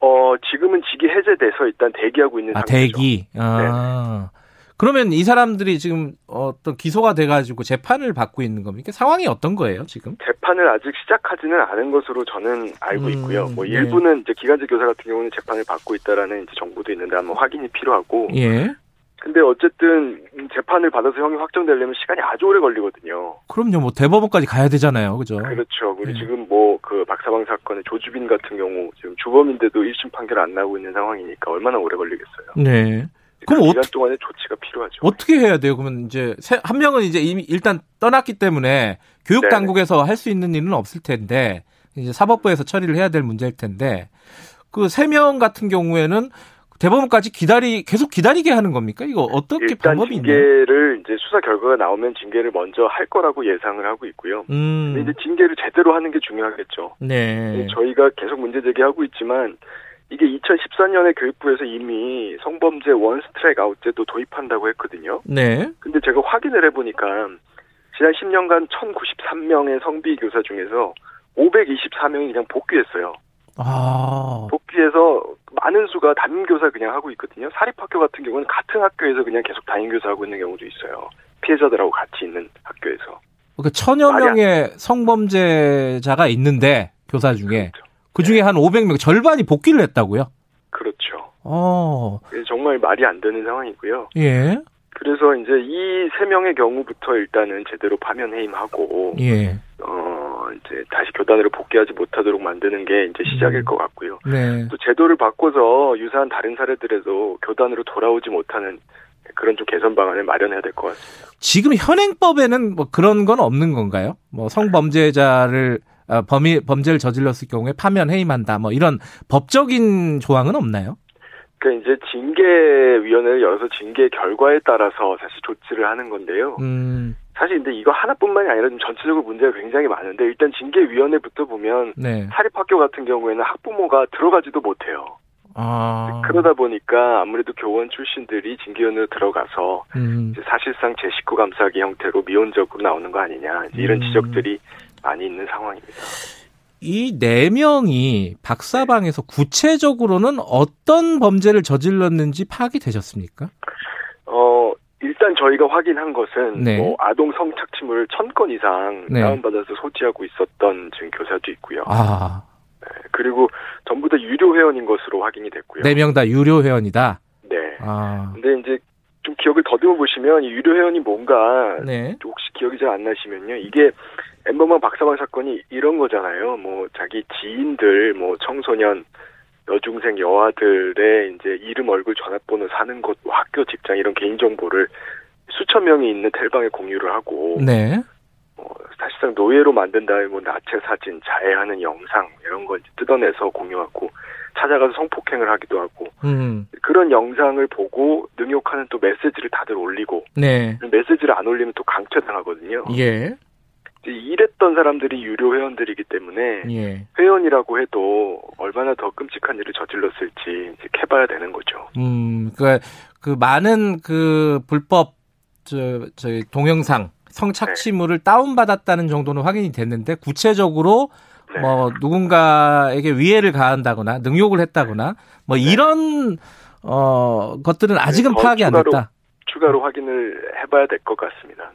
어, 지금은 직위 해제돼서 일단 대기하고 있는 아, 상태죠. 대기. 아. 네. 그러면 이 사람들이 지금 어떤 기소가 돼가지고 재판을 받고 있는 겁니까? 상황이 어떤 거예요, 지금? 재판을 아직 시작하지는 않은 것으로 저는 알고 음, 있고요. 뭐 네. 일부는 이제 기간제 교사 같은 경우는 재판을 받고 있다라는 이제 정보도 있는데 한번 확인이 필요하고. 예. 근데 어쨌든 재판을 받아서 형이 확정되려면 시간이 아주 오래 걸리거든요. 그럼요, 뭐 대법원까지 가야 되잖아요, 그죠? 그렇죠. 우리 네. 지금 뭐 그 박사방 사건의 조주빈 같은 경우 지금 주범인데도 1심 판결 안 나오고 있는 상황이니까 얼마나 오래 걸리겠어요. 네. 그럼 기간 동안에 조치가 필요하죠. 어떻게 해야 돼요? 그러면 이제 한 명은 이제 이미 일단 떠났기 때문에 교육 당국에서 할 수 있는 일은 없을 텐데 이제 사법부에서 처리를 해야 될 문제일 텐데 그 세 명 같은 경우에는 대법원까지 기다리 계속 기다리게 하는 겁니까? 이거 어떻게 일단 방법이 징계를 이제 수사 결과가 나오면 징계를 먼저 할 거라고 예상을 하고 있고요. 음. 근데 이제 징계를 제대로 하는 게 중요하겠죠. 네. 저희가 계속 문제 제기하고 있지만 이게 2014년에 교육부에서 이미 성범죄 원 스트라이크 아웃제도 도입한다고 했거든요. 네. 근데 제가 확인을 해보니까 지난 10년간 1093명의 성비 교사 중에서 524명이 그냥 복귀했어요. 아. 복귀해서 많은 수가 담임교사 그냥 하고 있거든요. 사립학교 같은 경우는 같은 학교에서 그냥 계속 담임교사 하고 있는 경우도 있어요. 피해자들하고 같이 있는 학교에서. 그 천여 명의 성범죄자가 있는데 교사 중에 그렇죠. 그 중에 네. 한 500명 절반이 복귀를 했다고요? 그렇죠. 어. 정말 말이 안 되는 상황이고요. 예. 그래서 이제 이 세 명의 경우부터 일단은 제대로 파면 해임하고 예. 어 이제 다시 교단으로 복귀하지 못하도록 만드는 게 이제 시작일 음. 것 같고요. 네. 또 제도를 바꿔서 유사한 다른 사례들에도 교단으로 돌아오지 못하는 그런 좀 개선 방안을 마련해야 될 것 같습니다. 지금 현행법에는 뭐 그런 건 없는 건가요? 뭐 성범죄자를 어, 범위 범죄를 저질렀을 경우에 파면 해임한다 뭐 이런 법적인 조항은 없나요? 그러니까 이제 징계위원회를 열어서 징계 결과에 따라서 사실 조치를 하는 건데요. 음. 사실 근데 이거 하나뿐만이 아니라 좀 전체적으로 문제가 굉장히 많은데 일단 징계위원회부터 보면 네. 사립학교 같은 경우에는 학부모가 들어가지도 못해요. 아. 그러다 보니까 아무래도 교원 출신들이 징계위원회로 들어가서 음. 사실상 제 식구 감싸기 형태로 미온적으로 나오는 거 아니냐 이런 음. 지적들이 많이 있는 상황입니다. 이 네 명이 박사방에서 구체적으로는 어떤 범죄를 저질렀는지 파악이 되셨습니까? 어, 일단 저희가 확인한 것은 네. 뭐 아동 성착취물을 천건 이상 네. 다운받아서 소지하고 있었던 지금 교사도 있고요. 아. 네, 그리고 전부 다 유료 회원인 것으로 확인이 됐고요. 네 명 다 유료 회원이다. 네. 아. 근데 이제 좀 기억을 더듬어 보시면 유료 회원이 뭔가 네. 혹시 기억이 잘 안 나시면요. 이게 엠버만 박사관 사건이 이런 거잖아요. 뭐 자기 지인들, 뭐 청소년, 여중생, 여아들의 이제 이름, 얼굴, 전화번호, 사는 곳, 뭐 학교, 직장 이런 개인 정보를 수천 명이 있는 텔방에 공유를 하고, 네. 뭐 사실상 노예로 만든 다음에 뭐 나체 사진, 자해하는 영상 이런 걸 뜯어내서 공유하고 찾아가서 성폭행을 하기도 하고 음. 그런 영상을 보고 능욕하는 또 메시지를 다들 올리고 네. 메시지를 안 올리면 또 강퇴당하거든요. 예. 일했던 사람들이 유료 회원들이기 때문에 예. 회원이라고 해도 얼마나 더 끔찍한 일을 저질렀을지 이제 캐봐야 되는 거죠. 음, 그러니까 그 많은 그 불법 저, 저 동영상 성착취물을 네. 다운받았다는 정도는 확인이 됐는데 구체적으로 네. 뭐 누군가에게 위해를 가한다거나 능욕을 했다거나 뭐 네. 이런 어 것들은 아직은 네, 파악이 안 됐다. 추가로 확인을 해봐야 될 것 같습니다.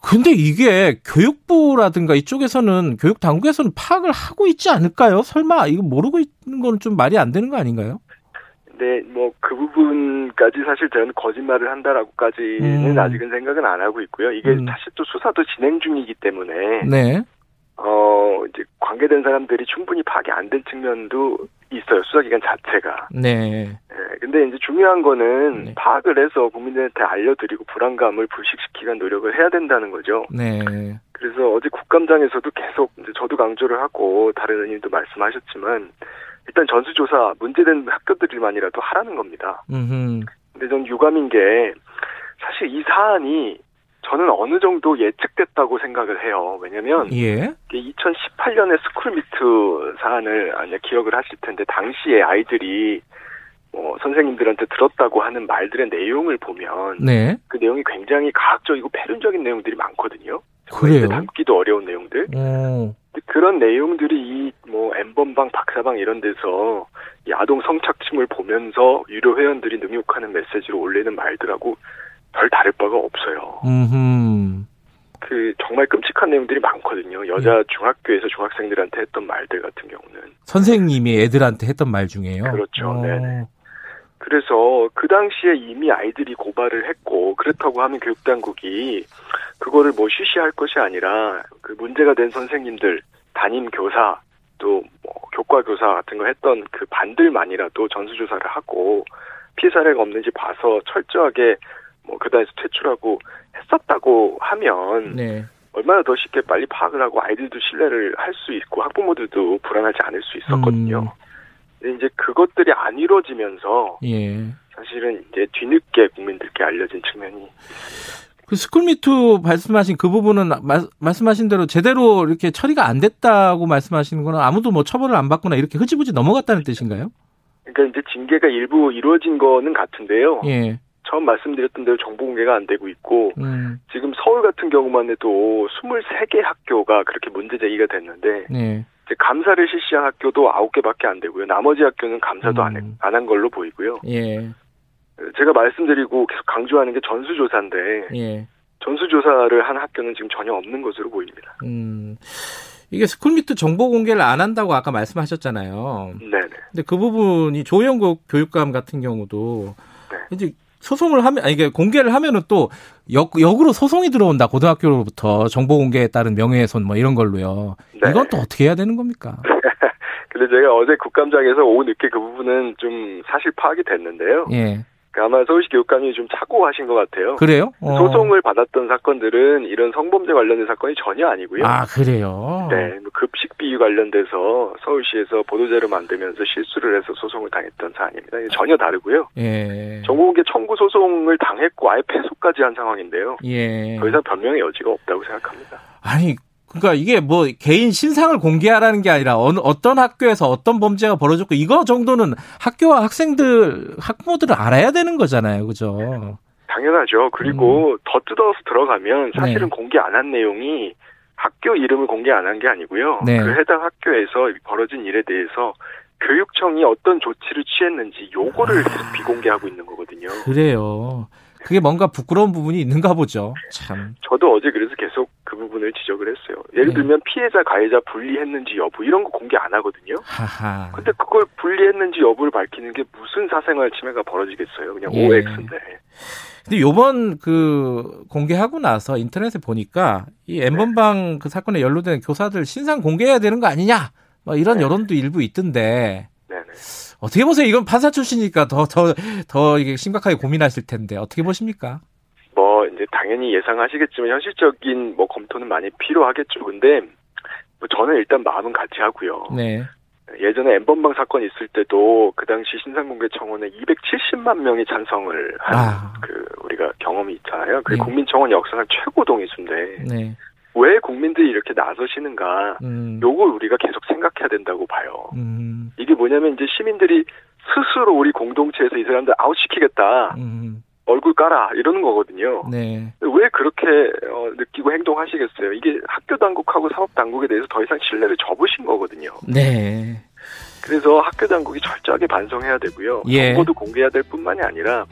근데 이게 교육부라든가 이쪽에서는 교육 당국에서는 파악을 하고 있지 않을까요? 설마 이거 모르고 있는 건 좀 말이 안 되는 거 아닌가요? 네, 뭐 그 부분까지 사실 저는 거짓말을 한다라고까지는 음. 아직은 생각은 안 하고 있고요. 이게 음. 사실 또 수사도 진행 중이기 때문에 네. 어 이제 관계된 사람들이 충분히 파악이 안 된 측면도 있어요. 수사기관 자체가. 네. 네. 근데 이제 중요한 거는 네. 파악을 해서 국민들한테 알려드리고 불안감을 불식시키는 노력을 해야 된다는 거죠. 네. 그래서 어제 국감장에서도 계속 이제 저도 강조를 하고 다른 의원님도 말씀하셨지만 일단 전수조사 문제된 학교들만이라도 하라는 겁니다. 음흠. 근데 전 유감인 게 사실 이 사안이 저는 어느 정도 예측됐다고 생각을 해요. 왜냐면 예. 2018년에 스쿨미투 사안을 아니 기억을 하실 텐데 당시에 아이들이 뭐 선생님들한테 들었다고 하는 말들의 내용을 보면 네. 그 내용이 굉장히 과학적이고 패륜적인 내용들이 많거든요. 그래요. 담기도 어려운 내용들. 오. 그런 내용들이 이 뭐 엠번방, 박사방 이런 데서 이 아동 성착취물 보면서 유료 회원들이 능욕하는 메시지로 올리는 말들하고 별 다를 바가 없어요. 음흠. 그 정말 끔찍한 내용들이 많거든요. 여자 예. 중학교에서 중학생들한테 했던 말들 같은 경우는 선생님이 애들한테 했던 말 중에요. 그렇죠. 네. 그래서 그 당시에 이미 아이들이 고발을 했고 그렇다고 하면 교육당국이 그거를 뭐 쉬쉬할 것이 아니라 그 문제가 된 선생님들 담임 교사 또 뭐 교과 교사 같은 거 했던 그 반들만이라도 전수조사를 하고 피해 사례가 없는지 봐서 철저하게 뭐 교단에서 퇴출하고 했었다고 하면 네. 얼마나 더 쉽게 빨리 파악을 하고 아이들도 신뢰를 할 수 있고 학부모들도 불안하지 않을 수 있었거든요. 음. 근데 이제 그것들이 안 이루어지면서 예. 사실은 이제 뒤늦게 국민들께 알려진 측면이 그 스쿨미투 말씀하신 그 부분은 마, 말씀하신 대로 제대로 이렇게 처리가 안 됐다고 말씀하시는 거는 아무도 뭐 처벌을 안 받거나 이렇게 흐지부지 넘어갔다는 뜻인가요? 그러니까 이제 징계가 일부 이루어진 거는 같은데요. 예. 처음 말씀드렸던 대로 정보 공개가 안 되고 있고 음. 지금 서울 같은 경우만 해도 23개 학교가 그렇게 문제 제기가 됐는데 네. 감사를 실시한 학교도 9개밖에 안 되고요. 나머지 학교는 감사도 음. 안한 걸로 보이고요. 예. 제가 말씀드리고 계속 강조하는 게 전수조사인데 예. 전수조사를 한 학교는 지금 전혀 없는 것으로 보입니다. 음. 이게 스쿨미투 정보 공개를 안 한다고 아까 말씀하셨잖아요. 네네. 근데 그 부분이 조희연 교육감 같은 경우도 네. 이제 소송을 하면 아니 이게 공개를 하면은 또 역, 역으로 소송이 들어온다 고등학교로부터 정보 공개에 따른 명예훼손 뭐 이런 걸로요. 네. 이건 또 어떻게 해야 되는 겁니까? [LAUGHS] 근데 제가 어제 국감장에서 오후 늦게 그 부분은 좀 사실 파악이 됐는데요. 예. 그 아마 서울시 교육감이 좀 착오하신 것 같아요. 그래요? 어. 소송을 받았던 사건들은 이런 성범죄 관련된 사건이 전혀 아니고요. 아 그래요? 네, 뭐 급식 비위 관련돼서 서울시에서 보도자료 만들면서 실수를 해서 소송을 당했던 사안입니다. 전혀 다르고요. 예. 정보공개 청구 소송을 당했고 아예 패소까지 한 상황인데요. 예. 더 이상 변명의 여지가 없다고 생각합니다. 아니 그러니까 이게 뭐 개인 신상을 공개하라는 게 아니라 어느 어떤 학교에서 어떤 범죄가 벌어졌고 이거 정도는 학교와 학생들 학부모들은 알아야 되는 거잖아요, 그죠? 당연하죠. 그리고 음. 더 뜯어서 들어가면 사실은 네. 공개 안 한 내용이 학교 이름을 공개 안 한 게 아니고요. 네. 그 해당 학교에서 벌어진 일에 대해서 교육청이 어떤 조치를 취했는지 요거를 아. 비공개하고 있는 거거든요. 그래요. 그게 뭔가 부끄러운 부분이 있는가 보죠. 참. 저도 어제 그래서 계속 그 부분을 지적을 했어요. 예를 네. 들면 피해자 가해자 분리했는지 여부 이런 거 공개 안 하거든요. 하하. 근데 그걸 분리했는지 여부를 밝히는 게 무슨 사생활 침해가 벌어지겠어요. 그냥 예. OX인데. 근데 요번 그 공개하고 나서 인터넷에 보니까 이 엠번방 네. 그 사건에 연루된 교사들 신상 공개해야 되는 거 아니냐? 뭐 이런 네. 여론도 일부 있던데. 네네. 어떻게 보세요? 이건 판사 출신이니까 더, 더, 더 이게 심각하게 고민하실 텐데, 어떻게 보십니까? 뭐, 이제 당연히 예상하시겠지만, 현실적인 뭐 검토는 많이 필요하겠죠. 근데, 뭐 저는 일단 마음은 같이 하고요. 네. 예전에 엠번방 사건 있을 때도 그 당시 신상공개 청원에 270만 명이 찬성을 한그 아. 우리가 경험이 있잖아요. 그 네. 국민청원 역사상 최고 동의수인데 네. 왜 국민들이 이렇게 나서시는가 음. 요걸 우리가 계속 생각해야 된다고 봐요. 음. 이게 뭐냐면 이제 시민들이 스스로 우리 공동체에서 이 사람들 아웃시키겠다. 음. 얼굴 깔아 이러는 거거든요. 네. 왜 그렇게 어, 느끼고 행동하시겠어요? 이게 학교 당국하고 사법 당국에 대해서 더 이상 신뢰를 접으신 거거든요. 네. 그래서 학교 당국이 철저하게 반성해야 되고요. 예. 정보도 공개해야 될 뿐만이 아니라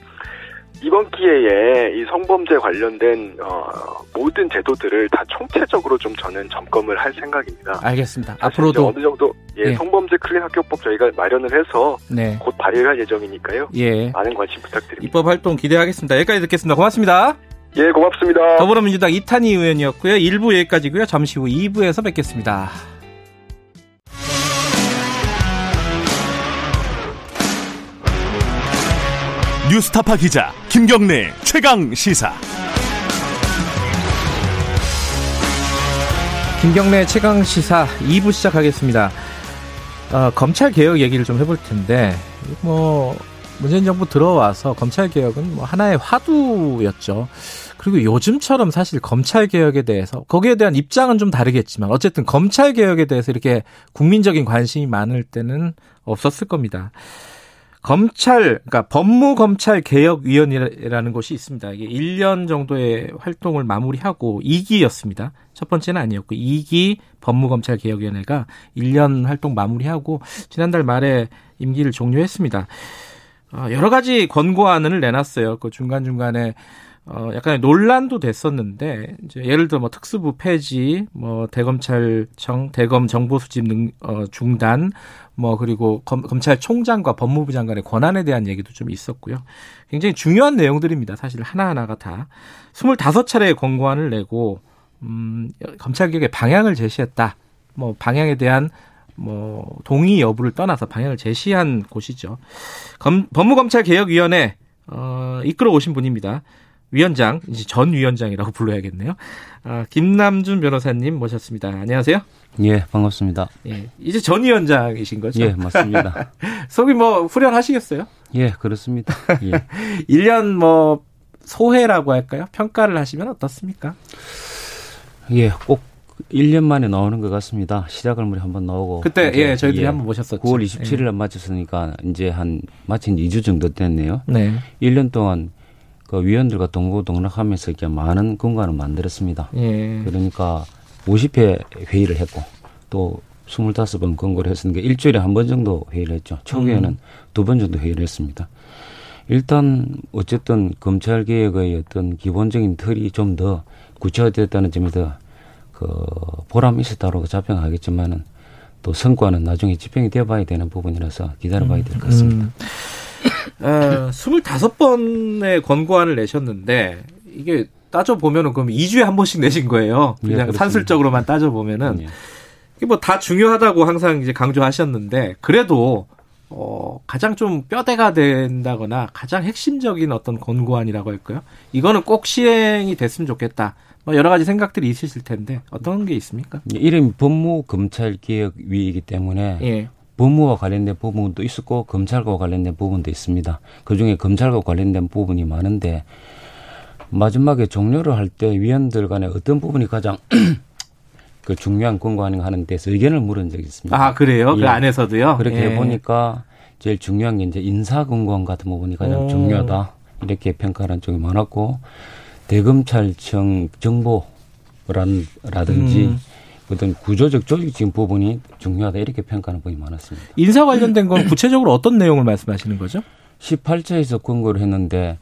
이번 기회에 이 성범죄 관련된 어, 모든 제도들을 다 총체적으로 좀 저는 점검을 할 생각입니다. 알겠습니다. 앞으로도 어느 정도 예, 예. 성범죄 클린 학교법 저희가 마련을 해서 네. 곧 발의할 예정이니까요. 예. 많은 관심 부탁드립니다. 입법 활동 기대하겠습니다. 여기까지 듣겠습니다. 고맙습니다. 예, 고맙습니다. 더불어민주당 이탄희 의원이었고요. 1부 여기까지고요. 잠시 후 2부에서 뵙겠습니다. 뉴스타파 기자 김경래 최강 시사. 김경래 최강 시사 2부 시작하겠습니다. 어, 검찰 개혁 얘기를 좀 해볼 텐데 뭐 문재인 정부 들어와서 검찰 개혁은 뭐 하나의 화두였죠. 그리고 요즘처럼 사실 검찰 개혁에 대해서 거기에 대한 입장은 좀 다르겠지만 어쨌든 검찰 개혁에 대해서 이렇게 국민적인 관심이 많을 때는 없었을 겁니다. 검찰, 그러니까 법무검찰개혁위원회라는 곳이 있습니다. 이게 1년 정도의 활동을 마무리하고 2기였습니다. 첫 번째는 아니었고 2기 법무검찰개혁위원회가 1년 활동 마무리하고 지난달 말에 임기를 종료했습니다. 어, 여러 가지 권고안을 내놨어요. 그 중간중간에 어, 약간의 논란도 됐었는데, 이제 예를 들어 뭐 특수부 폐지, 뭐 대검찰청, 대검 정보 수집 능, 어, 중단, 뭐 그리고 검, 검찰총장과 법무부 장관의 권한에 대한 얘기도 좀 있었고요. 굉장히 중요한 내용들입니다. 사실 하나하나가 다. 25차례의 권고안을 내고, 음, 검찰개혁의 방향을 제시했다. 뭐 방향에 대한 뭐 동의 여부를 떠나서 방향을 제시한 곳이죠. 검, 법무검찰개혁위원회 어, 이끌어 오신 분입니다. 위원장, 이제 전 위원장이라고 [LAUGHS] 불러야겠네요. 아, 김남준 변호사님 모셨습니다. 안녕하세요. 예, 반갑습니다. 예, 이제 전 위원장이신 거죠? 예, 맞습니다. [LAUGHS] 속이 뭐 후련하시겠어요? 예, 그렇습니다. 예. [LAUGHS] 1년 뭐 소회라고 할까요? 평가를 하시면 어떻습니까? 예, 꼭 1년 만에 나오는 것 같습니다. 시작을 우리 한번 나오고. 그때, 예, 저희들이 예, 한번 모셨었죠. 9월 27일 날 예. 마쳤으니까 이제 한, 마친 2주 정도 됐네요. 네. 1년 동안 그 위원들과 동고동락하면서 이렇게 많은 공간을 만들었습니다. 예. 그러니까 50회 회의를 했고 또 25번 권고를 했으니까 일주일에 한 번 정도 회의를 했죠. 초기에는 음. 두번 정도 회의를 했습니다. 일단 어쨌든 검찰 개혁의 어떤 기본적인 틀이 좀 더 구체화됐다는 점에서 그 보람이 있었다고 자평하겠지만은 또 성과는 나중에 집행이 되어봐야 되는 부분이라서 기다려봐야 될 것 같습니다. 음. 어, 25번의 권고안을 내셨는데 이게 따져 보면은 그럼 2주에 한 번씩 내신 거예요. 예, 그냥 예, 산술적으로만 따져 보면은 예. 이게 뭐 다 중요하다고 항상 이제 강조하셨는데 그래도 어 가장 좀 뼈대가 된다거나 가장 핵심적인 어떤 권고안이라고 할까요? 이거는 꼭 시행이 됐으면 좋겠다. 뭐 여러 가지 생각들이 있으실 텐데 어떤 게 있습니까? 예, 이름 법무 검찰 개혁 위이기 때문에 예. 법무와 관련된 부분도 있었고 검찰과 관련된 부분도 있습니다. 그 중에 검찰과 관련된 부분이 많은데 마지막에 종료를 할 때 위원들 간에 어떤 부분이 가장 [CLEARS THROAT] 그 중요한 권고하는 하는 데서 의견을 물은 적이 있습니다. 아 그래요? 그 예. 그 안에서도요? 그렇게 예. 보니까 제일 중요한 게 이제 인사 권고안 같은 부분이 가장 오. 중요하다 이렇게 평가하는 쪽이 많았고 대검찰청 정보라든지 음. 어떤 구조적 조직적인 부분이 중요하다 이렇게 평가하는 부분이 많았습니다. 인사 관련된 건 구체적으로 어떤 내용을 말씀하시는 거죠? 18차에서 권고를 했는데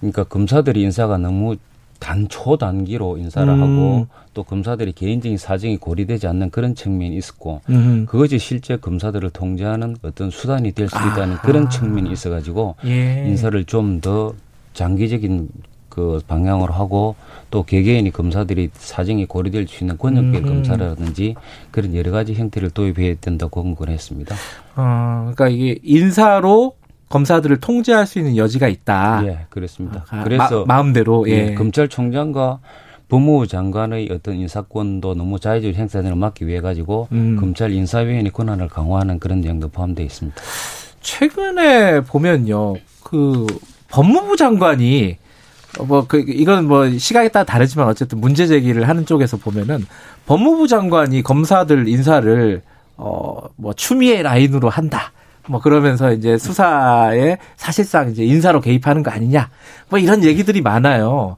그러니까 검사들이 인사가 너무 단초 단기로 인사를 음. 하고 또 검사들이 개인적인 사정이 고려되지 않는 그런 측면이 있었고 음. 그것이 실제 검사들을 통제하는 어떤 수단이 될 수 있다는 아. 그런 측면이 있어가지고 예. 인사를 좀 더 장기적인 그 방향으로 하고 또 개개인이 검사들이 사정이 고려될 수 있는 권역별 음. 검사라든지 그런 여러 가지 형태를 도입해야 된다고 권고를 했습니다. 어, 그러니까 이게 인사로 검사들을 통제할 수 있는 여지가 있다. 예, 그렇습니다. 아, 그래서 마, 음대로 예. 예. 검찰총장과 법무부 장관의 어떤 인사권도 너무 자유적으로 행사되는 막기 위해 가지고 음. 검찰 인사위원회 권한을 강화하는 그런 내용도 포함되어 있습니다. 최근에 보면요, 그 법무부 장관이 뭐 그 이건 뭐 시각에 따라 다르지만 어쨌든 문제 제기를 하는 쪽에서 보면은 법무부 장관이 검사들 인사를 어 뭐 추미애 라인으로 한다. 뭐 그러면서 이제 수사에 사실상 이제 인사로 개입하는 거 아니냐. 뭐 이런 얘기들이 많아요.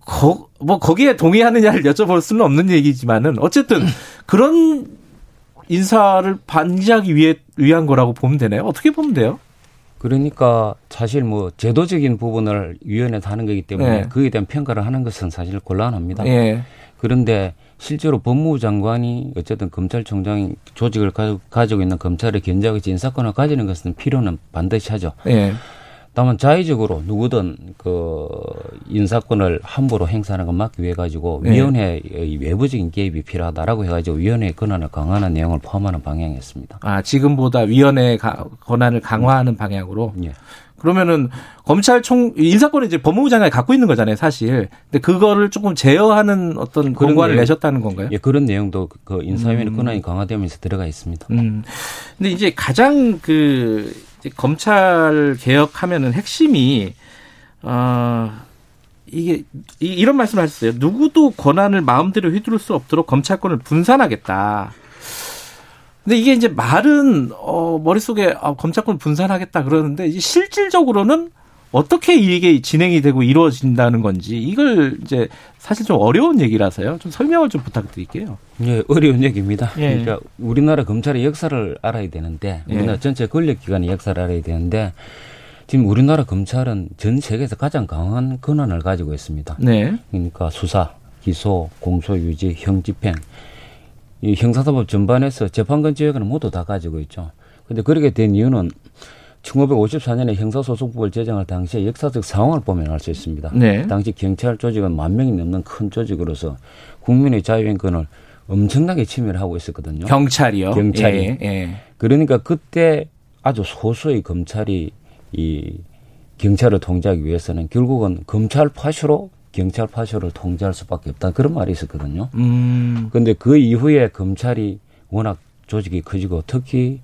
거, 뭐 거기에 동의하느냐를 여쭤볼 수는 없는 얘기지만은 어쨌든 그런 인사를 반기하기 위해 위한 거라고 보면 되나요? 어떻게 보면 돼요? 그러니까 사실 뭐 제도적인 부분을 위원회에서 하는 거기 때문에 네. 그에 대한 평가를 하는 것은 사실 곤란합니다. 네. 그런데 실제로 법무부 장관이 어쨌든 검찰총장이 조직을 가지고 있는 검찰의 견제하고 인사권을 가지는 것은 필요는 반드시 하죠. 예. 다만 자의적으로 누구든 그 인사권을 함부로 행사하는 건 막기 위해 가지고 예. 위원회의 외부적인 개입이 필요하다라고 해가지고 위원회의 권한을 강화하는 내용을 포함하는 방향이었습니다. 아 지금보다 위원회의 권한을 강화하는 방향으로. 예. 그러면은 검찰총 인사권을 이제 법무부 장관이 갖고 있는 거잖아요, 사실. 근데 그거를 조금 제어하는 어떤 공관을 내셨다는 건가요? 예, 그런 내용도 그 인사위원회 음. 권한이 강화되면서 들어가 있습니다. 음. 근데 이제 가장 그 검찰 개혁하면은 핵심이 어 이게 이런 말씀을 하셨어요. 누구도 권한을 마음대로 휘두를 수 없도록 검찰권을 분산하겠다. 근데 이게 이제 말은 어 머릿속에 아, 검찰권 분산하겠다 그러는데 이제 실질적으로는 어떻게 이게 진행이 되고 이루어진다는 건지 이걸 이제 사실 좀 어려운 얘기라서요. 좀 설명을 좀 부탁드릴게요. 예, 어려운 얘기입니다. 예. 그러니까 우리나라 검찰의 역사를 알아야 되는데 예. 우리나라 전체 권력기관의 역사를 알아야 되는데 지금 우리나라 검찰은 전 세계에서 가장 강한 권한을 가지고 있습니다. 네. 그러니까 수사, 기소, 공소 유지, 형 집행 이 형사사법 전반에서 재판관 지역은 모두 다 가지고 있죠. 근데 그렇게 된 이유는 1954년에 형사소송법을 제정할 당시에 역사적 상황을 보면 알 수 있습니다. 네. 당시 경찰 조직은 만 명이 넘는 큰 조직으로서 국민의 자유인권을 엄청나게 침해를 하고 있었거든요. 경찰이요? 경찰이. 예, 예. 그러니까 그때 아주 소수의 검찰이 이 경찰을 통제하기 위해서는 결국은 검찰 파쇼로 경찰 파쇼를 통제할 수밖에 없다 그런 말이 있었거든요. 음. 그런데 그 이후에 검찰이 워낙 조직이 커지고 특히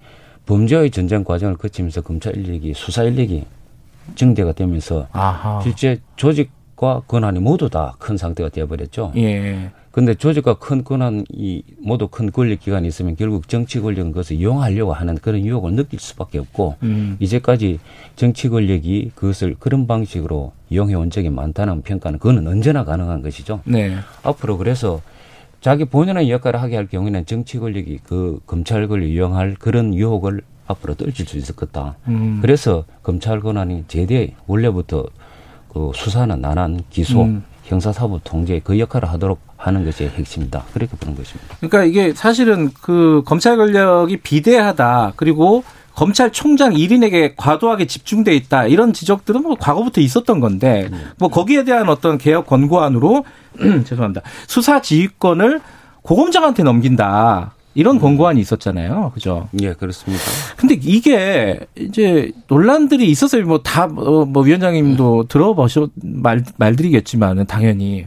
범죄의 전쟁 과정을 거치면서 검찰 인력이 수사 인력이 증대가 되면서 아하. 실제 조직과 권한이 모두 다 큰 상태가 되어버렸죠. 예. 근데 조직과 큰 권한이 모두 큰 권력 기관이 있으면 결국 정치 권력은 그것을 이용하려고 하는 그런 유혹을 느낄 수밖에 없고 음. 이제까지 정치 권력이 그것을 그런 방식으로 이용해 온 적이 많다는 평가는 그거는 언제나 가능한 것이죠. 네. 앞으로 그래서 자기 본연의 역할을 하게 할 경우에는 정치 권력이 그 검찰 권을 이용할 그런 유혹을 앞으로 떨칠 수 있을 거다. 음. 그래서 검찰 권한이 제대 원래부터 그 수사는 나난 기소, 음. 형사사법 통제 그 역할을 하도록 하는 것이 핵심이다. 그렇게 보는 것입니다. 그러니까 이게 사실은 그 검찰 권력이 비대하다. 그리고 검찰총장 1인에게 과도하게 집중돼 있다. 이런 지적들은 뭐 과거부터 있었던 건데 뭐 거기에 대한 어떤 개혁 권고안으로 [CLEARS THROAT] 죄송합니다. 수사 지휘권을 고검장한테 넘긴다. 이런 음. 권고안이 있었잖아요. 그죠? 예, 그렇습니다. 근데 이게 이제 논란들이 있었어요. 뭐 다뭐 어, 뭐 위원장님도 들어보셔 말 말드리겠지만은 당연히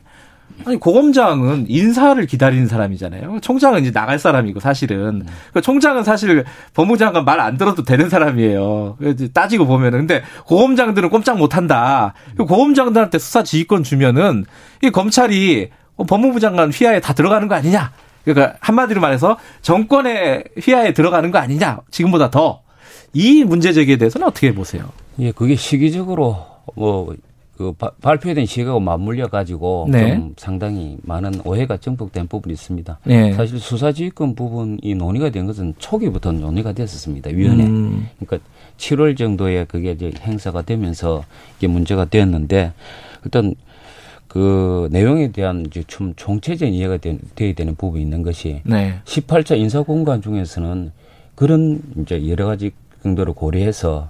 아니 고검장은 인사를 기다리는 사람이잖아요. 총장은 이제 나갈 사람이고 사실은 그 총장은 사실 법무장관 말 안 들어도 되는 사람이에요. 따지고 보면은 근데 고검장들은 꼼짝 못 한다. 고검장들한테 수사 지휘권 주면은 이 검찰이 법무부 장관 휘하에 다 들어가는 거 아니냐? 그러니까 한마디로 말해서 정권의 휘하에 들어가는 거 아니냐? 지금보다 더. 이 문제 제기에 대해서는 어떻게 보세요? 예, 그게 시기적으로 뭐 그 바, 발표된 시각하고 맞물려 가지고 네. 좀 상당히 많은 오해가 증폭된 부분이 있습니다. 네. 사실 수사지휘권 부분이 논의가 된 것은 초기부터 논의가 됐었습니다. 위원회. 음. 그러니까 7월 정도에 그게 이제 행사가 되면서 이게 문제가 되었는데 일단 그 내용에 대한 이제 좀 총체적인 이해가 되, 돼야 되는 부분이 있는 것이 네. 18차 인사공간 중에서는 그런 이제 여러 가지 정도를 고려해서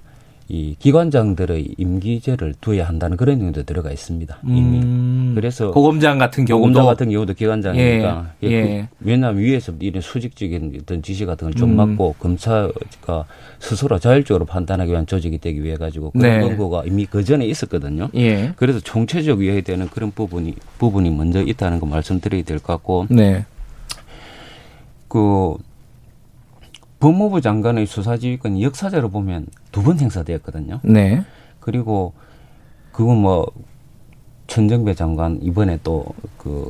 이 기관장들의 임기제를 두어야 한다는 그런 내용도 들어가 있습니다. 이미. 음. 그래서 고검장 같은 경우도 고검장 같은 경우도 기관장이니까 예. 예. 그, 왜냐하면 위에서 이런 수직적인 어떤 지시 같은 걸좀 음. 맞고 검사가 스스로 자율적으로 판단하기 위한 조직이 되기 위해 가지고 그런 네. 권고가 이미 그 전에 있었거든요. 예. 그래서 총체적 위해야 되는 그런 부분이 부분이 먼저 있다는 거 말씀드려야 될 것 같고. 네. 그 법무부 장관의 수사지휘권이 역사적으로 보면 두 번 행사되었거든요. 네. 그리고 그거 뭐 천정배 장관 이번에 또 그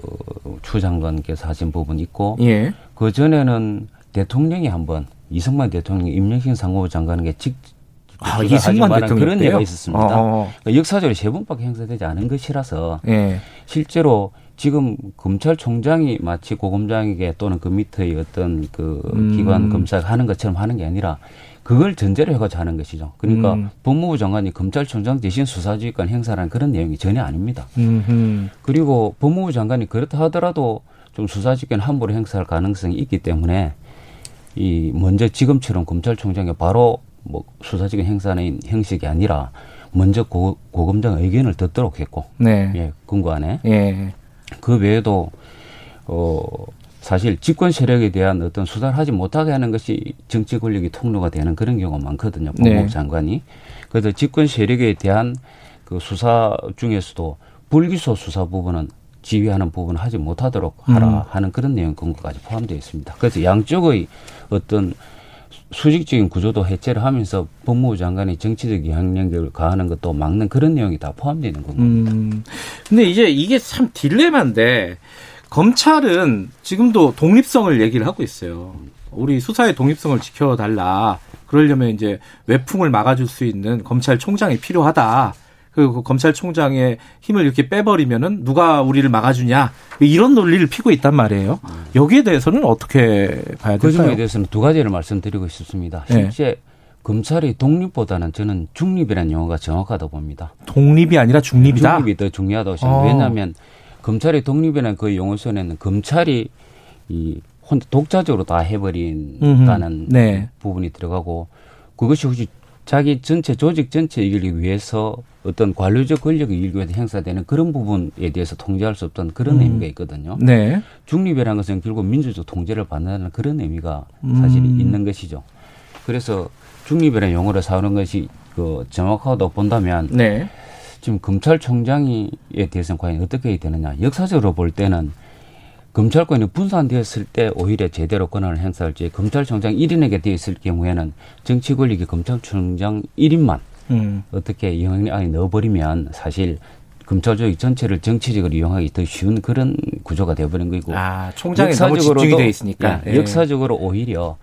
추 장관께서 하신 부분 있고 예. 그 전에는 대통령이 한번 이승만 대통령이 임명신 상무부 장관에게 직 아, 이승만 대통령 그런 예가 있었습니다. 어. 그러니까 역사적으로 세 번밖에 행사되지 않은 것이라서 예. 실제로 지금 검찰총장이 마치 고검장에게 또는 그 밑의 어떤 그 음. 기관 검사가 하는 것처럼 하는 게 아니라 그걸 전제로 해가지고 하는 것이죠. 그러니까 음. 법무부 장관이 검찰총장 대신 수사지휘권 행사라는 그런 내용이 전혀 아닙니다. 음흠. 그리고 법무부 장관이 그렇다 하더라도 좀 수사지휘권 함부로 행사할 가능성이 있기 때문에 이 먼저 지금처럼 검찰총장이 바로 뭐 수사지휘권 행사하는 형식이 아니라 먼저 고, 고검장 의견을 듣도록 했고, 네. 예, 근거 안에. 예. 그 외에도 어 사실 집권 세력에 대한 어떤 수사를 하지 못하게 하는 것이 정치 권력이 통로가 되는 그런 경우가 많거든요. 법무부 네. 장관이. 그래서 집권 세력에 대한 그 수사 중에서도 불기소 수사 부분은 지휘하는 부분을 하지 못하도록 하라 음. 하는 그런 내용 근거까지 포함되어 있습니다. 그래서 양쪽의 어떤 수직적인 구조도 해체를 하면서 법무부 장관이 정치적 영향력을 가하는 것도 막는 그런 내용이 다 포함되는 겁니다. 음. 근데 이제 이게 참 딜레마인데 검찰은 지금도 독립성을 얘기를 하고 있어요. 우리 수사의 독립성을 지켜달라. 그러려면 이제 외풍을 막아줄 수 있는 검찰총장이 필요하다. 그 검찰총장의 힘을 이렇게 빼버리면은 누가 우리를 막아주냐 이런 논리를 피고 있단 말이에요. 여기에 대해서는 어떻게 봐야 될까요? 그 점에 대해서는 두 가지를 말씀드리고 싶습니다. 네. 실제 네. 검찰의 독립보다는 저는 중립이라는 용어가 정확하다고 봅니다. 독립이 아니라 중립이다. 중립이 더 중요하다고 생각합니다. 어. 왜냐하면 검찰의 독립이라는 그 용어 속에는 검찰이 이 혼자 독자적으로 다 해버린다는 네. 부분이 들어가고 그것이 혹시 자기 전체 조직 전체 이기기 위해서 어떤 관료적 권력을 이기기 위해서 행사되는 그런 부분에 대해서 통제할 수 없던 그런 음. 의미가 있거든요. 네. 중립이라는 것은 결국 민주적 통제를 받는 그런 의미가 사실 음. 있는 것이죠. 그래서 중립이라는 용어를 사용하는 것이 그 정확하다고 본다면 네. 지금 검찰총장에 대해서는 과연 어떻게 되느냐. 역사적으로 볼 때는 검찰권이 분산되었을 때 오히려 제대로 권한을 행사할지 검찰총장 1인에게 되어 있을 경우에는 정치 권력이 검찰총장 1인만 음. 어떻게 영향력 안에 넣어버리면 사실 검찰 조직 전체를 정치적으로 이용하기 더 쉬운 그런 구조가 되어버린 거고. 아, 총장이 너무 집중이 돼 있으니까. 예, 예. 역사적으로 오히려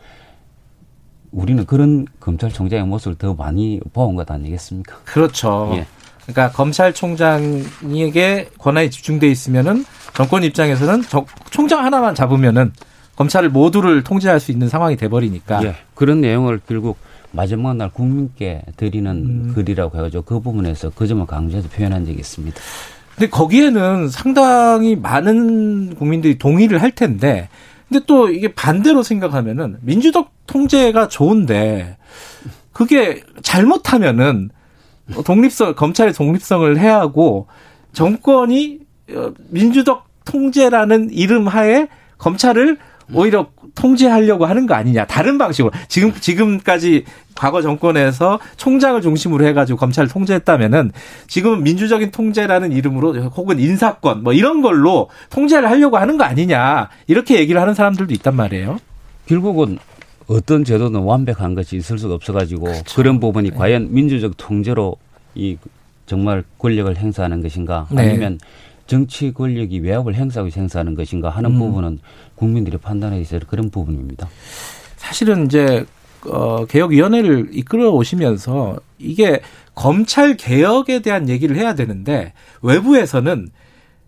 우리는 그런 검찰총장의 모습을 더 많이 보아온 것 아니겠습니까? 그렇죠. 예. 그러니까 검찰총장에게 권한이 집중돼 있으면은 정권 입장에서는 총장 하나만 잡으면은 검찰을 모두를 통제할 수 있는 상황이 돼버리니까. 예, 그런 내용을 결국 마지막 날 국민께 드리는 음. 글이라고 해가지고 그 부분에서 그 점을 강조해서 표현한 적이 있습니다. 근데 거기에는 상당히 많은 국민들이 동의를 할 텐데, 근데 또 이게 반대로 생각하면은 민주적 통제가 좋은데 그게 잘못하면은 독립성 검찰의 독립성을 해야 하고 정권이 어, 민주적 통제라는 이름 하에 검찰을 오히려 통제하려고 하는 거 아니냐. 다른 방식으로. 지금, 지금까지 과거 정권에서 총장을 중심으로 해가지고 검찰을 통제했다면은 지금은 민주적인 통제라는 이름으로 혹은 인사권 뭐 이런 걸로 통제를 하려고 하는 거 아니냐. 이렇게 얘기를 하는 사람들도 있단 말이에요. 결국은 어떤 제도는 완벽한 것이 있을 수가 없어가지고 그렇죠. 그런 부분이 네. 과연 민주적 통제로 이 정말 권력을 행사하는 것인가 네. 아니면 정치 권력이 외압을 행사하고 행사하는 것인가 하는 음. 부분은 국민들이 판단에 있어야 그런 부분입니다. 사실은 이제 어, 개혁위원회를 이끌어 오시면서 이게 검찰 개혁에 대한 얘기를 해야 되는데 외부에서는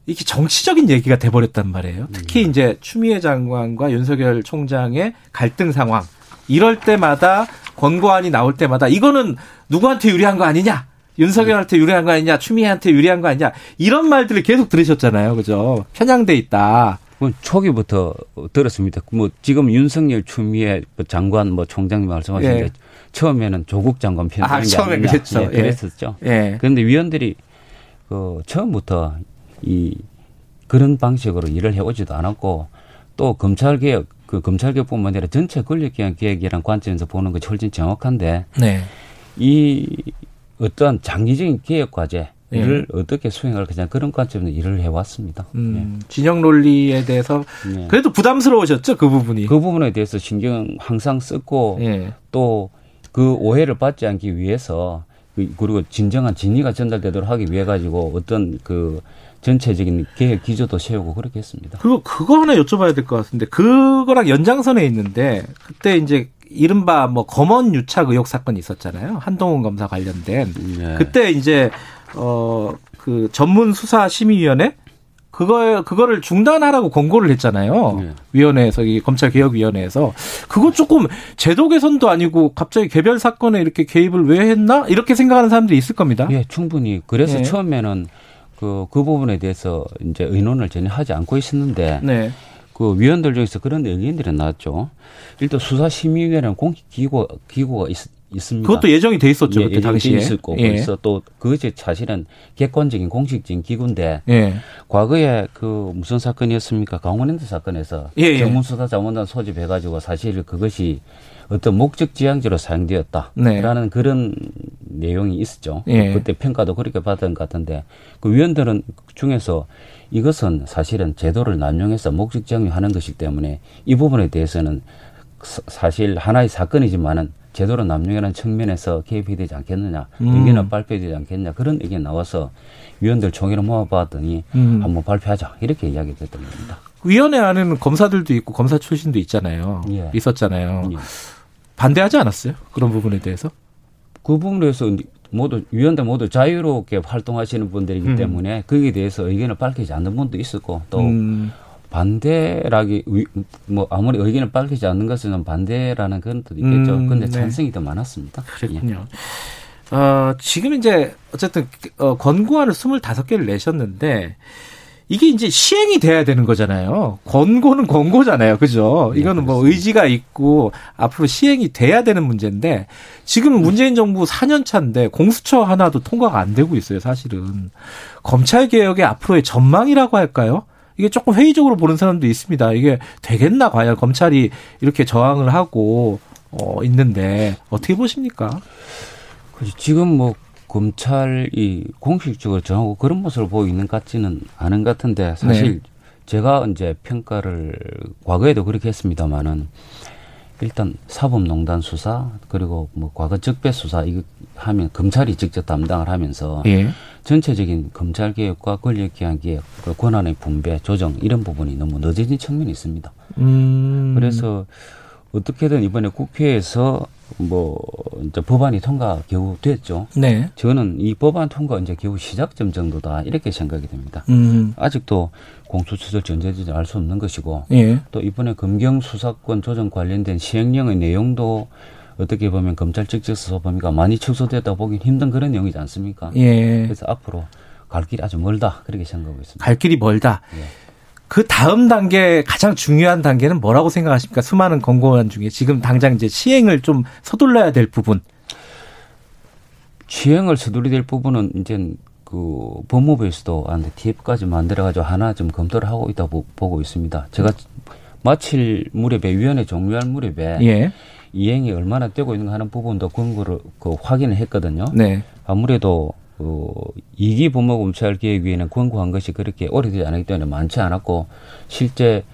이게 정치적인 얘기가 돼버렸단 말이에요. 특히 음. 이제 추미애 장관과 윤석열 총장의 갈등 상황 이럴 때마다 권고안이 나올 때마다 이거는 누구한테 유리한 거 아니냐? 윤석열한테 유리한 거 아니냐? 추미애한테 유리한 거 아니냐? 이런 말들을 계속 들으셨잖아요. 그죠? 편향돼 있다. 뭐 초기부터 들었습니다. 뭐 지금 윤석열 추미애 장관 뭐 총장님 말씀하신데 예. 처음에는 조국 장관 편하는 아, 처음에 그랬죠. 예, 그랬었죠. 예. 그런데 위원들이 그 처음부터 이 그런 방식으로 일을 해오지도 않았고 또 검찰 개혁 그 검찰 개혁뿐만 아니라 전체 권력기관 개혁이라는 관점에서 보는 것이 훨씬 정확한데 네. 이 어떠한 장기적인 개혁 과제 이를 예. 어떻게 수행할 것이냐 그런 관점에서 일을 해왔습니다. 음, 예. 진영 논리에 대해서 예. 그래도 부담스러우셨죠 그 부분이. 그 부분에 대해서 신경 항상 썼고 예. 또그 오해를 받지 않기 위해서 그, 그리고 진정한 진위가 전달되도록 하기 위해 가지고 어떤 그 전체적인 계획 기조도 세우고 그렇게 했습니다. 그리고 그거 하나 여쭤봐야 될 것 같은데 그거랑 연장선에 있는데 그때 이제 이른바 뭐 검언 유착 의혹 사건이 있었잖아요. 한동훈 검사 관련된. 네. 그때 이제 어, 그 전문 수사 심의위원회 그거 그거를 중단하라고 권고를 했잖아요. 네. 위원회에서 이 검찰 개혁 위원회에서 그거 조금 제도 개선도 아니고 갑자기 개별 사건에 이렇게 개입을 왜 했나 이렇게 생각하는 사람들이 있을 겁니다. 예, 충분히. 그래서 네. 처음에는 그, 그 부분에 대해서 이제 의논을 전혀 하지 않고 있었는데 네. 그 위원들 중에서 그런 의견들이 나왔죠. 일단 수사심의위원회는 공식 기구 기구가 있, 있습니다. 그것도 예정이 돼 있었죠 예, 그때 당시에. 있었고 예. 그래서 또 그것이 사실은 객관적인 공식적인 기구인데 예. 과거에 그 무슨 사건이었습니까? 강원랜드 사건에서 예, 예. 전문수사자문단 소집해가지고 사실 그것이 어떤 목적 지향지로 사용되었다라는 네. 그런 내용이 있었죠. 예. 그때 평가도 그렇게 받은 것 같은데 그 위원들은 중에서 이것은 사실은 제도를 남용해서 목적 지향하는 것이기 때문에 이 부분에 대해서는 사실 하나의 사건이지만은 제도로 남용이라는 측면에서 개입이 되지 않겠느냐, 음. 의견을 발표되지 않겠냐 그런 의견이 나와서 위원들 총회를 모아봤더니 음. 한번 발표하자 이렇게 이야기 됐던 겁니다. 위원회 안에는 검사들도 있고 검사 출신도 있잖아요. 예. 있었잖아요. 예. 반대하지 않았어요? 그런 부분에 대해서? 그 부분에 대해서 모두 위원들 모두 자유롭게 활동하시는 분들이기 음. 때문에 거기에 대해서 의견을 밝히지 않는 분도 있었고 또 음. 반대라기 뭐 아무리 의견을 밝히지 않는 것은 반대라는 그런 뜻도 있겠죠. 음, 근데 네. 찬성이 네. 더 많았습니다. 그렇군요. 예. 어, 지금 이제 어쨌든 어, 권고안을 25개를 내셨는데 이게 이제 시행이 돼야 되는 거잖아요. 권고는 권고잖아요. 그죠? 네, 이거는 뭐 의지가 있고 앞으로 시행이 돼야 되는 문제인데 지금 문재인 정부 4년 차인데 공수처 하나도 통과가 안 되고 있어요, 사실은. 검찰 개혁의 앞으로의 전망이라고 할까요? 이게 조금 회의적으로 보는 사람도 있습니다. 이게 되겠나 과연 검찰이 이렇게 저항을 하고 어 있는데 어떻게 보십니까? 지금 뭐 검찰이 공식적으로 정하고 그런 모습을 보이고 있는 것 같지는 않은 것 같은데 사실 네. 제가 이제 평가를 과거에도 그렇게 했습니다마는 일단 사법농단 수사 그리고 뭐 과거 적배 수사 이거 하면 검찰이 직접 담당을 하면서 예. 전체적인 검찰 개혁과 권력 개혁, 그 권한의 분배, 조정 이런 부분이 너무 늦어진 측면이 있습니다. 음. 그래서 어떻게든 이번에 국회에서 뭐 이제 법안이 통과 겨우 됐죠. 네. 저는 이 법안 통과 이제 겨우 시작점 정도다 이렇게 생각이 됩니다. 음. 아직도 공수처절 전제지지 알수 없는 것이고 예. 또 이번에 검경 수사권 조정 관련된 시행령의 내용도 어떻게 보면 검찰 직접 수사 범위가 많이 축소됐다 보긴 힘든 그런 내용이지 않습니까? 예. 그래서 앞으로 갈 길이 아주 멀다 그렇게 생각하고 있습니다. 갈 길이 멀다. 예. 그 다음 단계 가장 중요한 단계는 뭐라고 생각하십니까? 수많은 권고안 중에 지금 당장 이제 시행을 좀 서둘러야 될 부분. 시행을 서둘러야 될 부분은 이제 그 법무부에서도 한 TF까지 만들어가지고 하나 좀 검토를 하고 있다고 보고 있습니다. 제가 마칠 무렵에 위원회 종료할 무렵에 예. 이행이 얼마나 되고 있는가 하는 부분도 권고를 그 확인을 했거든요. 네. 아무래도 그 이기 법무 검찰 개혁위원회 권고한 것이 그렇게 오래되지 않았기 때문에 많지 않았고 실제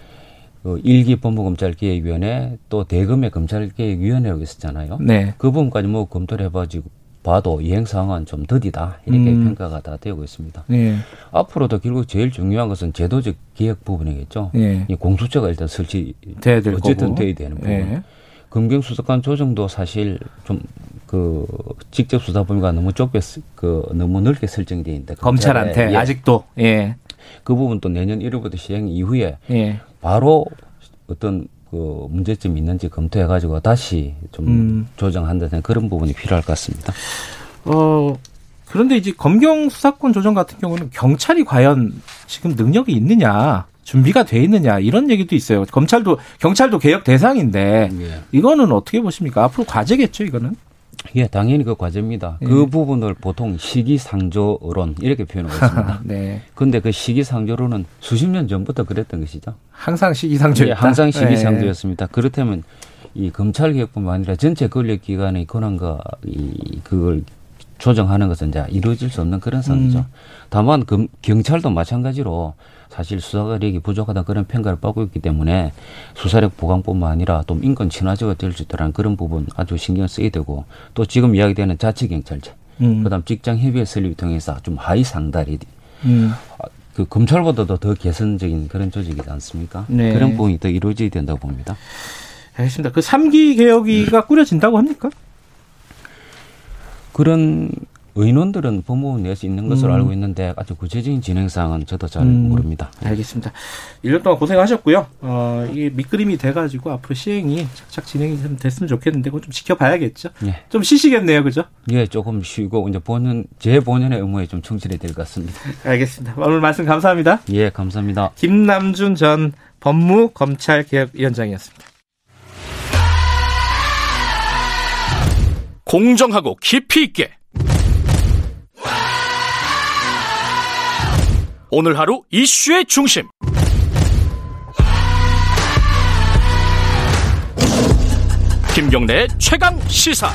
그 일기 법무검찰 개혁위원회 또 대검의 검찰 개혁위원회라고 있었잖아요. 네. 그 부분까지 뭐 검토를 해가지고 봐도 이행 상황은 좀 더디다 이렇게 음. 평가가 다 되고 있습니다. 네. 앞으로도 결국 제일 중요한 것은 제도적 개혁 부분이겠죠. 네. 이 공수처가 일단 설치 어쨌든 돼야 되는 부분. 네. 검경수사관 조정도 사실 좀 그 직접 수사 범위가 너무 좁게 그 너무 넓게 설정이 돼 있는데 검찰한테 예. 아직도 예. 그 부분도 내년 1월부터 시행 이후에 예. 바로 어떤 그 문제점이 있는지 검토해 가지고 다시 좀 음. 조정한다는 그런 부분이 필요할 것 같습니다. 어 그런데 이제 검경 수사권 조정 같은 경우는 경찰이 과연 지금 능력이 있느냐 준비가 돼 있느냐 이런 얘기도 있어요. 검찰도 경찰도 개혁 대상인데 예. 이거는 어떻게 보십니까? 앞으로 과제겠죠, 이거는? 예, 당연히 그 과제입니다. 예. 그 부분을 보통 시기상조론 이렇게 표현하고 있습니다. [LAUGHS] 네. 근데 그 시기상조론은 수십 년 전부터 그랬던 것이죠. 항상 시기상조였다. 예, 항상 시기상조였습니다. 예. 그렇다면 이 검찰 개혁뿐만 아니라 전체 권력 기관의 권한과 이 그걸 조정하는 것은 이제 이루어질 수 없는 그런 상황이죠. 음. 다만 금, 경찰도 마찬가지로 사실 수사력이 부족하다 그런 평가를 받고 있기 때문에 수사력 보강뿐만 아니라 또 인권 친화적으로 될수 있다는 그런 부분 아주 신경 쓰게 되고 또 지금 이야기되는 자치경찰제 음. 그다음 직장 협의회 설립 통해서 좀 하위 상달이 음. 아, 그 검찰보다도 더 개선적인 그런 조직이지 않습니까? 네. 그런 부분이 더 이루어져야 된다고 봅니다. 알겠습니다. 그 3기 개혁위가 꾸려진다고 합니까? 그런 의논들은 법무부 내에서 있는 것으로 음. 알고 있는데 아주 구체적인 진행 사항은 저도 잘 음. 모릅니다. 알겠습니다. 1년 동안 고생하셨고요. 어, 이게 밑그림이 돼가지고 앞으로 시행이 착착 진행이 좀 됐으면 좋겠는데 그건 좀 지켜봐야겠죠. 예. 좀 쉬시겠네요, 그죠? 예, 조금 쉬고 이제 본연 제 본연의 의무에 좀 충실해야 될것 같습니다. 알겠습니다. 오늘 말씀 감사합니다. 예, 감사합니다. 김남준 전 법무검찰개혁위원장이었습니다. 공정하고 깊이 있게 오늘 하루 이슈의 중심. 김경래 최강 시사.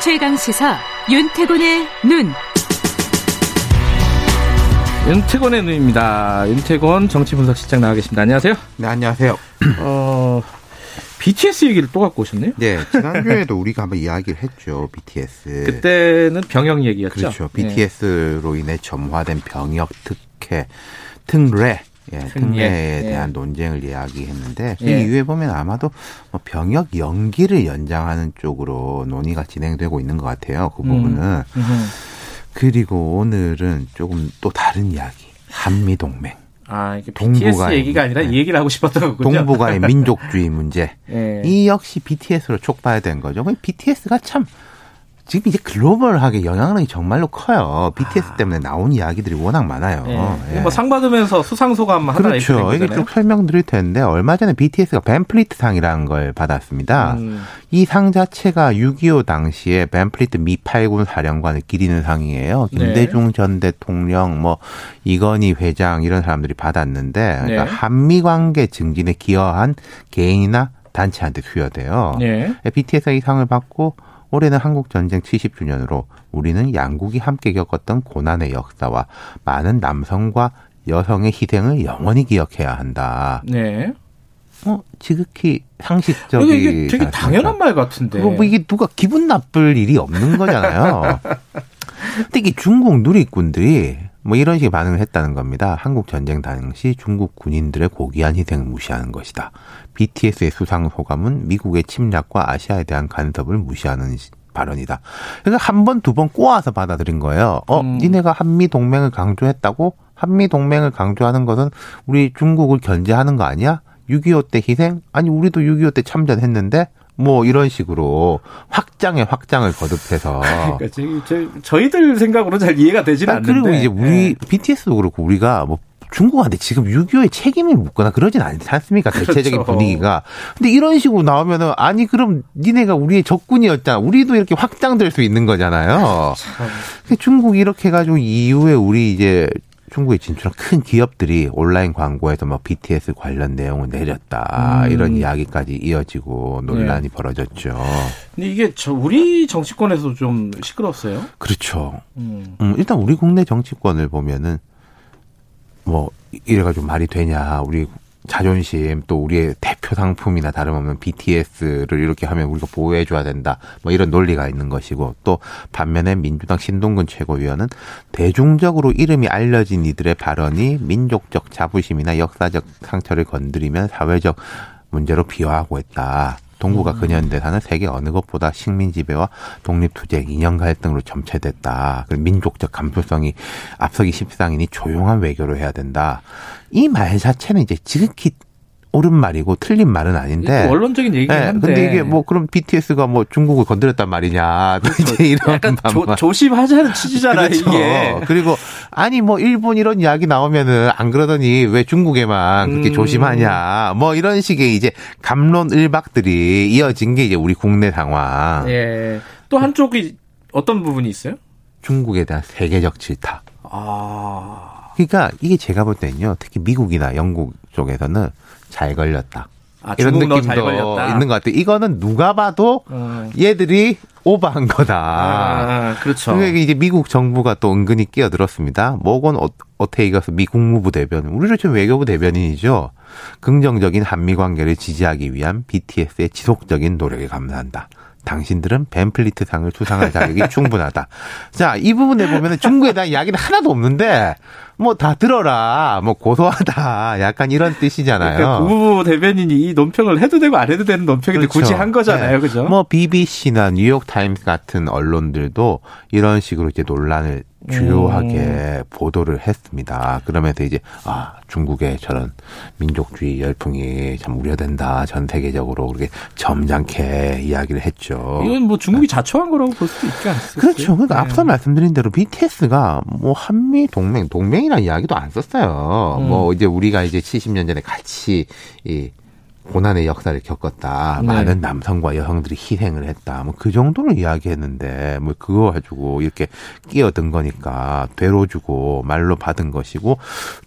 최강 시사 윤태곤의 눈. 윤태곤의 눈입니다. 윤태곤 정치분석실장 나와 계십니다. 안녕하세요. 네, 안녕하세요. 어, BTS 얘기를 또 갖고 오셨네요. 네, 지난주에도 우리가 한번 이야기를 했죠. BTS. 그때는 병역 얘기였죠. 그렇죠. BTS로 인해 점화된 병역 특혜, 특례. 예, 특례에 예. 대한 예. 논쟁을 이야기했는데 그 예. 이후에 보면 아마도 뭐 병역 연기를 연장하는 쪽으로 논의가 진행되고 있는 것 같아요. 그 부분은. 음. 그리고 오늘은 조금 또 다른 이야기. 한미 동맹. 아, 이게 BTS 얘기가 아니라 네. 이 얘기를 하고 싶었던 거군요. 동북아의 민족주의 문제. [LAUGHS] 네. 이 역시 BTS로 촉발된 거죠. BTS가 참 지금 이제 글로벌하게 영향력이 정말로 커요. BTS 아. 때문에 나온 이야기들이 워낙 많아요. 네. 예. 뭐상 받으면서 수상 소감 하나 그렇죠. 이게 좀 설명드릴 텐데 얼마 전에 BTS가 밴플리트 상이라는 걸 받았습니다. 음. 이 상 자체가 6.25 당시에 밴플리트 미 8군 사령관을 기리는 상이에요. 네. 김대중 네. 전 대통령, 뭐 이건희 회장 이런 사람들이 받았는데 그러니까 네. 한미 관계 증진에 기여한 개인이나 단체한테 수여돼요. 네. BTS가 이 상을 받고 올해는 한국 전쟁 70주년으로 우리는 양국이 함께 겪었던 고난의 역사와 많은 남성과 여성의 희생을 영원히 기억해야 한다. 네. 어, 지극히 상식적인. 이게 되게 당연한 말 같은데. 뭐 이게 누가 기분 나쁠 일이 없는 거잖아요. [LAUGHS] 이게 중국 누리꾼들이 뭐 이런 식의 반응을 했다는 겁니다. 한국 전쟁 당시 중국 군인들의 고귀한 희생을 무시하는 것이다. BTS의 수상 소감은 미국의 침략과 아시아에 대한 간섭을 무시하는 발언이다. 그러니까 한 번, 두 번 꼬아서 받아들인 거예요. 어, 음. 니네가 한미 동맹을 강조했다고? 한미 동맹을 강조하는 것은 우리 중국을 견제하는 거 아니야? 6.25 때 희생? 아니, 우리도 6.25 때 참전했는데? 뭐 이런 식으로 확장에 확장을 거듭해서 [LAUGHS] 그러니까 저, 저, 희들 생각으로 잘 이해가 되지는 않는데 그리고 이제 우리 네. BTS도 그렇고 우리가 뭐 중국한테 지금 6.25의 책임을 묻거나 그러진 않지 않습니까? 그렇죠. 대체적인 그렇죠. 분위기가. 근데 이런 식으로 나오면은, 아니, 그럼 니네가 우리의 적군이었잖아. 우리도 이렇게 확장될 수 있는 거잖아요. 중국이 이렇게 해가지고 이후에 우리 이제 중국에 진출한 큰 기업들이 온라인 광고에서 뭐 BTS 관련 내용을 내렸다 음. 이런 이야기까지 이어지고 논란이 네. 벌어졌죠. 근데 이게 저 우리 정치권에서 좀 시끄럽어요. 그렇죠. 음. 음, 일단 우리 국내 정치권을 보면은 뭐 이래가지고 말이 되냐 우리 자존심 또 우리의 대표 상품이나 다름없는 BTS를 이렇게 하면 우리가 보호해줘야 된다. 뭐 이런 논리가 있는 것이고 또 반면에 민주당 신동근 최고위원은 대중적으로 이름이 알려진 이들의 발언이 민족적 자부심이나 역사적 상처를 건드리면 사회적 문제로 비화하고 있다. 동구가 음. 근현대사는 세계 어느 것보다 식민 지배와 독립투쟁, 이념 갈등으로 점체됐다. 민족적 감수성이 앞서기 십상이니 조용한 외교로 해야 된다. 이 말 자체는 이제 지극히 옳은 말이고 틀린 말은 아닌데. 원론적인 얘기긴 네, 한데 근데. 이게 뭐 그럼 BTS가 뭐 중국을 건드렸단 말이냐. [LAUGHS] 그렇죠. 이제 이런 약간 조, 조심하자는 취지잖아요 [LAUGHS] 그렇죠. 이게. 그리고 아니 뭐 일본 이런 이야기 나오면은 안 그러더니 왜 중국에만 그렇게 음. 조심하냐. 뭐 이런 식의 이제 감론 일박들이 이어진 게 이제 우리 국내 상황. 예또 한쪽이 어떤 부분이 있어요? 중국에 대한 세계적 질타. 아. 그러니까 이게 제가 볼 때는요 특히 미국이나 영국 쪽에서는 잘 걸렸다. 아, 이런 느낌도 있는 것 같아요. 이거는 누가 봐도 음. 얘들이 오버한 거다. 아, 그렇죠. 그러니까 이제 미국 정부가 또 은근히 끼어들었습니다. 모건 어, 어테이가스 미 국무부 대변, 우리로 치면 외교부 대변인이죠. 긍정적인 한미 관계를 지지하기 위한 BTS의 지속적인 노력에 감사한다. 당신들은 밴플리트 상을 수상할 자격이 [LAUGHS] 충분하다. 자, 이 부분에 보면 중국에 대한 이야기는 하나도 없는데 뭐 다 들어라. 뭐 고소하다. 약간 이런 뜻이잖아요. 그러니까 국무부 대변인이 이 논평을 해도 되고 안 해도 되는 논평인데 그렇죠. 굳이 한 거잖아요. 네. 그죠? 뭐 BBC나 뉴욕 타임스 같은 언론들도 이런 식으로 이제 논란을 주요하게 음. 보도를 했습니다. 그러면서 이제 아 중국의 저런 민족주의 열풍이 참 우려된다. 전 세계적으로 그렇게 점잖게 이야기를 했죠. 이건 뭐 중국이 자초한 거라고 볼 수도 있지 않습니까? 그렇죠. 그러니까 네. 앞서 말씀드린 대로 BTS가 뭐 한미 동맹 동맹이라는 이야기도 안 썼어요. 음. 뭐 이제 우리가 이제 70년 전에 같이 이 고난의 역사를 겪었다. 네. 많은 남성과 여성들이 희생을 했다. 뭐 그 정도를 이야기했는데 뭐 그거 가지고 이렇게 끼어든 거니까 되로 주고 말로 받은 것이고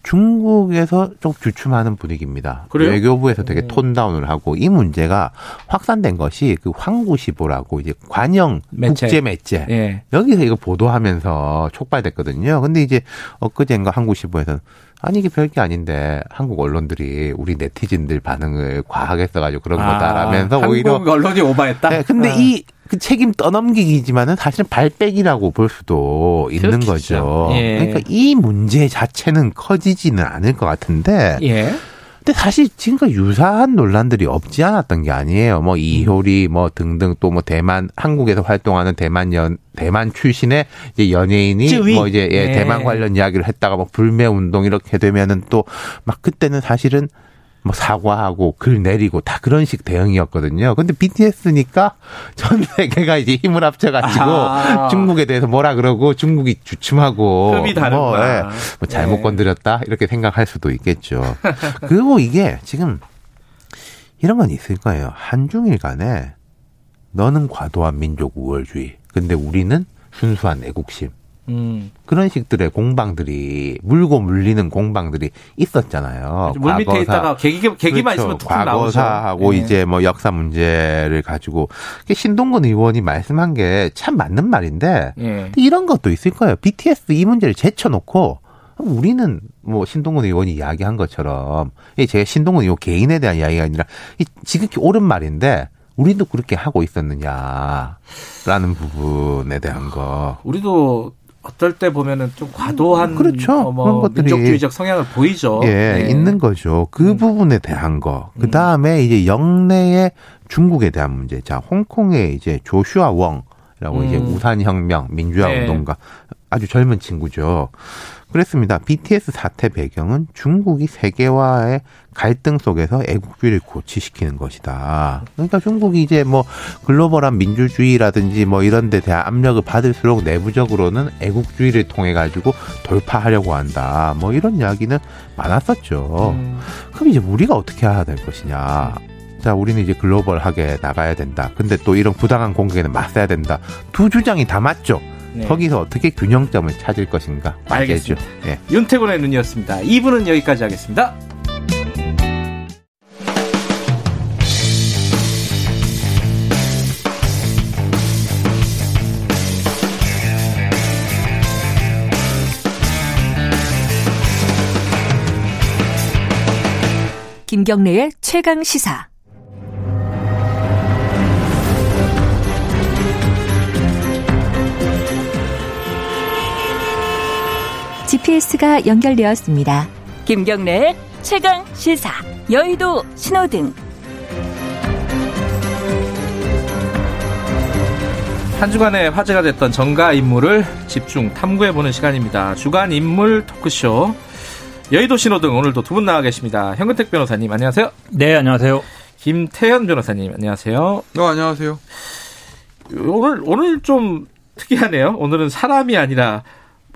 중국에서 좀 주춤하는 분위기입니다. 그래요? 외교부에서 되게 음. 톤다운을 하고 이 문제가 확산된 것이 그 황구시보라고 이제 관영 매체. 국제 매체 예. 여기서 이거 보도하면서 촉발됐거든요. 근데 이제 엊그제인가 한국시보에서는 아니 이게 별게 아닌데 한국 언론들이 우리 네티즌들 반응을 과하게 써가지고 그런 아, 거다라면서 오히려 한국 언론이 오바했다. 네, 근데 아. 이그 책임 떠넘기기지만은 사실은 발백이라고 볼 수도 있는 그렇겠죠. 거죠. 예. 그러니까 이 문제 자체는 커지지는 않을 것 같은데. 예. 근데 사실 지금과 유사한 논란들이 없지 않았던 게 아니에요. 뭐 이효리 뭐 등등 또 뭐 대만 한국에서 활동하는 대만 연 대만 출신의 이제 연예인이 쯔위. 뭐 이제 예, 네. 대만 관련 이야기를 했다가 뭐 불매 운동 이렇게 되면은 또 막 그때는 사실은 뭐 사과하고 글 내리고 다 그런 식 대응이었거든요. 근데 BTS니까 전 세계가 이제 힘을 합쳐가지고 아. 중국에 대해서 뭐라 그러고 중국이 주춤하고 급이 다른 뭐, 예, 뭐 잘못 네. 건드렸다 이렇게 생각할 수도 있겠죠. 그리고 이게 지금 이런 건 있을 거예요. 한중일 간에 너는 과도한 민족 우월주의, 근데 우리는 순수한 애국심. 음. 그런 식들의 공방들이 물고 물리는 공방들이 있었잖아요. 물 밑에 있다가 계기, 계기만 그렇죠. 있으면 툭 과거사하고 네. 이제 뭐 역사 문제를 가지고 신동근 의원이 말씀한 게 참 맞는 말인데 네. 이런 것도 있을 거예요. BTS 이 문제를 제쳐놓고 우리는 뭐 신동근 의원이 이야기한 것처럼 제가 신동근 의원 개인에 대한 이야기가 아니라 지극히 옳은 말인데 우리도 그렇게 하고 있었느냐라는 부분에 대한 거. 우리도 어떨 때 보면은 좀 과도한 그렇죠. 어, 뭐 그런 것들이 민족주의적 성향을 보이죠. 예, 네. 있는 거죠. 그 음. 부분에 대한 거. 그 다음에 이제 영내의 중국에 대한 문제. 자, 홍콩의 이제 조슈아 웡이라고 음. 이제 우산혁명 민주화 네. 운동가 아주 젊은 친구죠. 그랬습니다. BTS 사태 배경은 중국이 세계화의 갈등 속에서 애국주의를 고취시키는 것이다. 그러니까 중국이 이제 뭐 글로벌한 민주주의라든지 뭐 이런 데 대한 압력을 받을수록 내부적으로는 애국주의를 통해 가지고 돌파하려고 한다. 뭐 이런 이야기는 많았었죠. 음. 그럼 이제 우리가 어떻게 해야 될 것이냐. 자, 우리는 이제 글로벌하게 나가야 된다. 근데 또 이런 부당한 공격에는 맞서야 된다. 두 주장이 다 맞죠. 네. 거기서 어떻게 균형점을 찾을 것인가 알겠죠. 네. 윤태곤의 눈이었습니다. 2부는 여기까지 하겠습니다. 김경래의 최강 시사. GPS가 연결되었습니다. 김경래의 최강 시사 여의도 신호등 한 주간에 화제가 됐던 정가 인물을 집중 탐구해보는 시간입니다. 주간 인물 토크쇼 여의도 신호등 오늘도 두 분 나와 계십니다. 현근택 변호사님 안녕하세요. 네 안녕하세요. 김태현 변호사님 안녕하세요. 네 안녕하세요. 오늘 오늘 좀 특이하네요. 오늘은 사람이 아니라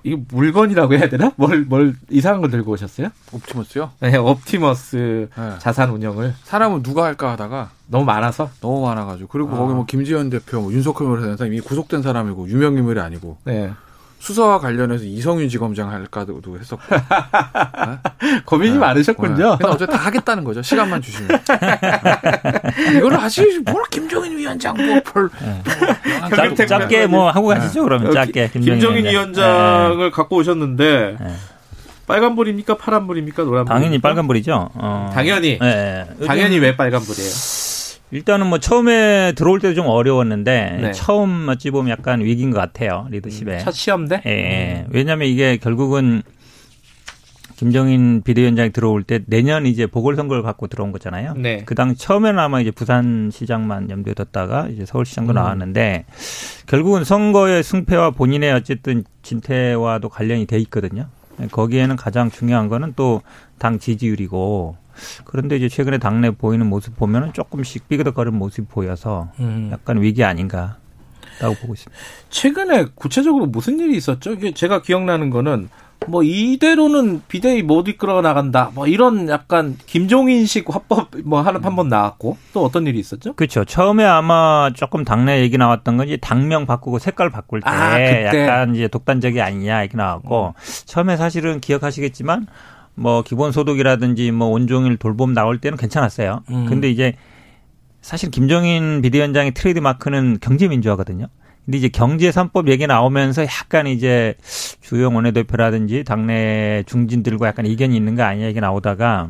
이거 물건이라고 해야 되나? 뭘, 뭘 이상한 걸 들고 오셨어요? 옵티머스요? 네, 옵티머스 네. 자산 운영을. 사람은 누가 할까 하다가 너무 많아서? 너무 많아가지고. 그리고 아. 거기 뭐 김지현 대표, 뭐 윤석열 변호사 사람 이미 구속된 사람이고 유명 인물이 아니고. 네. 수사와 관련해서 이성윤 지검장 할까도 했었고. 네? [LAUGHS] 고민이 네. 많으셨군요. 네. 어제 다 하겠다는 거죠. 시간만 주시면. 네. 이걸 하시, 뭘 김종인 위원장 뭐 별. 네. 짧, 짧게 뭐 하고 가시죠, 그러면 짧게. 김종인, 김종인 위원장을 갖고 오셨는데. 빨간불입니까? 파란불입니까? 노란불? 당연히 빨간불이죠. 어. 당연히. 당연히 왜 빨간불이에요? 일단은 뭐 처음에 들어올 때도 좀 어려웠는데 네. 처음 어찌 보면 약간 위기인 것 같아요 리더십에. 음, 첫 시험대? 예. 예. 음. 왜냐하면 이게 결국은 김정인 비대위원장이 들어올 때 내년 이제 보궐선거를 갖고 들어온 거잖아요. 네. 그당 처음에는 아마 이제 부산시장만 염두에 뒀다가 이제 서울시장도 음. 나왔는데 결국은 선거의 승패와 본인의 어쨌든 진퇴와도 관련이 돼 있거든요. 거기에는 가장 중요한 거는 또 당 지지율이고 그런데 이제 최근에 당내 보이는 모습 보면은 조금씩 삐그덕거리는 모습이 보여서 음. 약간 위기 아닌가. 라고 보고 있습니다. 최근에 구체적으로 무슨 일이 있었죠? 제가 기억나는 거는 뭐 이대로는 비대위 못 이끌어 나간다. 뭐 이런 약간 김종인식 화법 뭐 하나 한 번 나왔고 또 어떤 일이 있었죠? 그렇죠. 처음에 아마 조금 당내 얘기 나왔던 건이 당명 바꾸고 색깔 바꿀 때 아, 약간 이제 독단적이 아니냐 이렇게 나왔고 음. 처음에 사실은 기억하시겠지만 뭐 기본소득이라든지 뭐 온종일 돌봄 나올 때는 괜찮았어요. 음. 근데 이제 사실 김종인 비대위원장의 트레이드 마크는 경제민주화거든요. 근데 이제 경제 3법 얘기 나오면서 약간 이제 주영 원내대표라든지 당내 중진들과 약간 이견이 있는 거 아니냐 이게 나오다가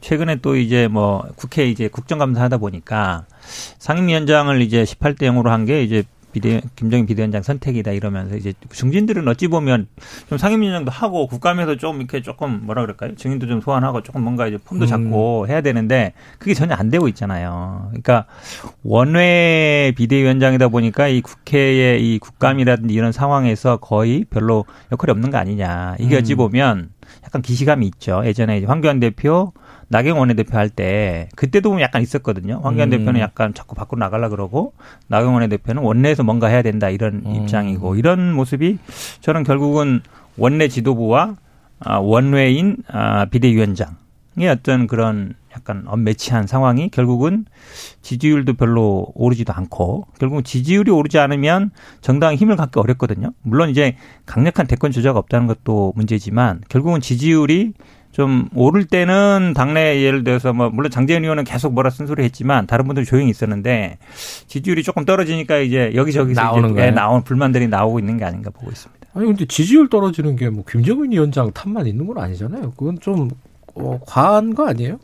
최근에 또 이제 뭐 국회 이제 국정감사 하다 보니까 상임위원장을 이제 18대 0으로 한 게 이제 비대 김정인 비대위원장 선택이다 이러면서 이제 중진들은 어찌 보면 좀 상임위원장도 하고 국감에서 좀 이렇게 조금 뭐라 그럴까요? 증인도 좀 소환하고 조금 뭔가 이제 폼도 음. 잡고 음. 해야 되는데 그게 전혀 안 되고 있잖아요. 그러니까 원외 비대위원장이다 보니까 이 국회의 이 국감이라든지 이런 상황에서 거의 별로 역할이 없는 거 아니냐. 이게 어찌 음. 보면 약간 기시감이 있죠. 예전에 황교안 대표 나경원 원내대표 할 때 그때도 보면 약간 있었거든요. 황교안 음. 대표는 약간 자꾸 밖으로 나가려 그러고 나경원 원내대표는 원내에서 뭔가 해야 된다 이런 음. 입장이고 이런 모습이 저는 결국은 원내 지도부와 아, 원외인 아, 비대위원장의 어떤 그런 약간 언매치한 상황이 결국은 지지율도 별로 오르지도 않고 결국 은 지지율이 오르지 않으면 정당이 힘을 갖기 어렵거든요. 물론 이제 강력한 대권 주자가 없다는 것도 문제지만 결국은 지지율이 좀 오를 때는 당내 예를 들어서 뭐 물론 장재현 의원은 계속 뭐라 쓴소리 했지만 다른 분들은 조용히 있었는데 지지율이 조금 떨어지니까 이제 여기저기서 나오는 이제 예, 나온 불만들이 나오고 있는 게 아닌가 보고 있습니다. 아니 근데 지지율 떨어지는 게 뭐 김정은 위원장 탓만 있는 건 아니잖아요. 그건 좀 어, 과한 거 아니에요?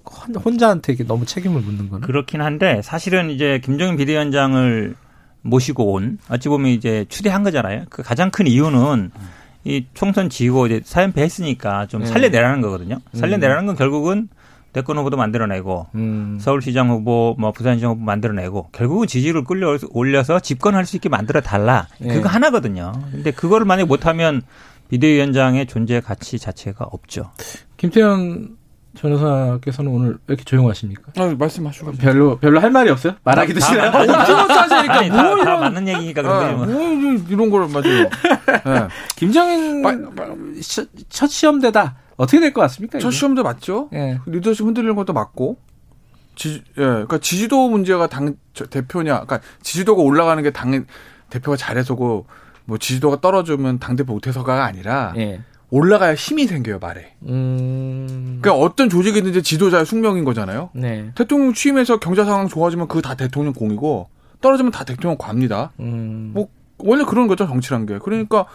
혼자한테 너무 책임을 묻는 거는? 그렇긴 한데 사실은 이제 김정인 비대위원장을 모시고 온 어찌 보면 이제 추대한 거잖아요. 그 가장 큰 이유는 이 총선 지고 이제 사연패 했으니까 좀 네. 살려내라는 거거든요. 살려내라는 건 결국은 대권 후보도 만들어내고 음. 서울시장 후보, 뭐 부산시장 후보 만들어내고 결국은 지지율을 끌려 올려서 집권할 수 있게 만들어 달라. 네. 그거 하나거든요. 근데 그거를 만약 못하면 비대위원장의 존재 가치 자체가 없죠. 김태현 전호사께서는 오늘 왜 이렇게 조용하십니까? 아, 말씀하시고 별로 별로 할 말이 없어요? 말하기도 싫어요. 옵티머스하니까 뭐 다, 이런 다 맞는 얘기니까 그런데 뭐. 뭐 이런 걸 맞아요. [LAUGHS] 네. 김정인 첫 시험대다 어떻게 될 것 같습니까? 첫 시험대 맞죠? 예. 리더십 흔들리는 것도 맞고 지, 예, 그러니까 지지도 문제가 당 대표냐, 그러니까 지지도가 올라가는 게 당 대표가 잘해서고 뭐 지지도가 떨어지면 당 대표 못해서가 아니라. 예. 올라가야 힘이 생겨요 말에. 음... 그러니까 어떤 조직이든지 지도자의 숙명인 거잖아요. 네. 대통령 취임해서 경제 상황 좋아지면 그거 다 대통령 공이고 떨어지면 다 대통령 과입니다. 음... 뭐 원래 그런 거죠 정치란 게. 그러니까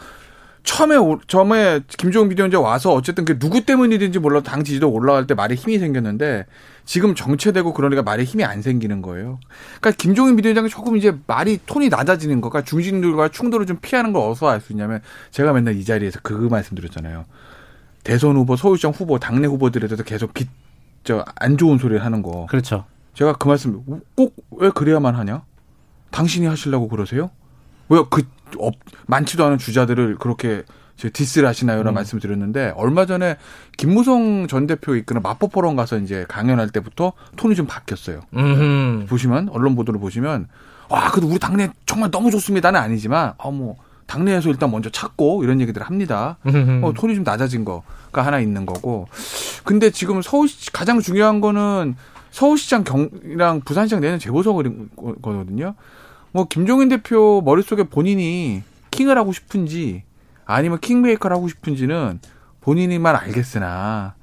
처음에 처음에 김종인 비대위원장 와서 어쨌든 그 누구 때문이든지 몰라도 당 지지도 올라갈 때 말에 힘이 생겼는데 지금 정체되고 그러니까 말에 힘이 안 생기는 거예요. 그러니까 김종인 비대위원장이 조금 이제 말이 톤이 낮아지는 거가 그러니까 중진들과 충돌을 좀 피하는 걸 어디서 알 수 있냐면 제가 맨날 이 자리에서 그 말씀드렸잖아요. 대선 후보, 서울시장 후보, 당내 후보들에 대해서 계속 비, 저, 안 좋은 소리를 하는 거. 그렇죠. 제가 그 말씀 꼭 왜 그래야만 하냐? 당신이 하시려고 그러세요? 왜그 업, 많지도 않은 주자들을 그렇게 diss를 하시나요? 라는 음. 말씀을 드렸는데, 얼마 전에 김무성 전 대표 이끄는 마포포럼 가서 이제 강연할 때부터 톤이 좀 바뀌었어요. 음흠. 보시면, 언론 보도를 보시면, 와, 그래도 우리 당내 정말 너무 좋습니다는 아니지만, 어, 뭐, 당내에서 일단 먼저 찾고 이런 얘기들을 합니다. 어, 톤이 좀 낮아진 거가 하나 있는 거고. 근데 지금 서울시, 가장 중요한 거는 서울시장 경이랑 부산시장 내년 재보선거거든요. 뭐 김종인 대표 머릿속에 본인이 킹을 하고 싶은지 아니면 킹메이커를 하고 싶은지는 본인이만 알겠으나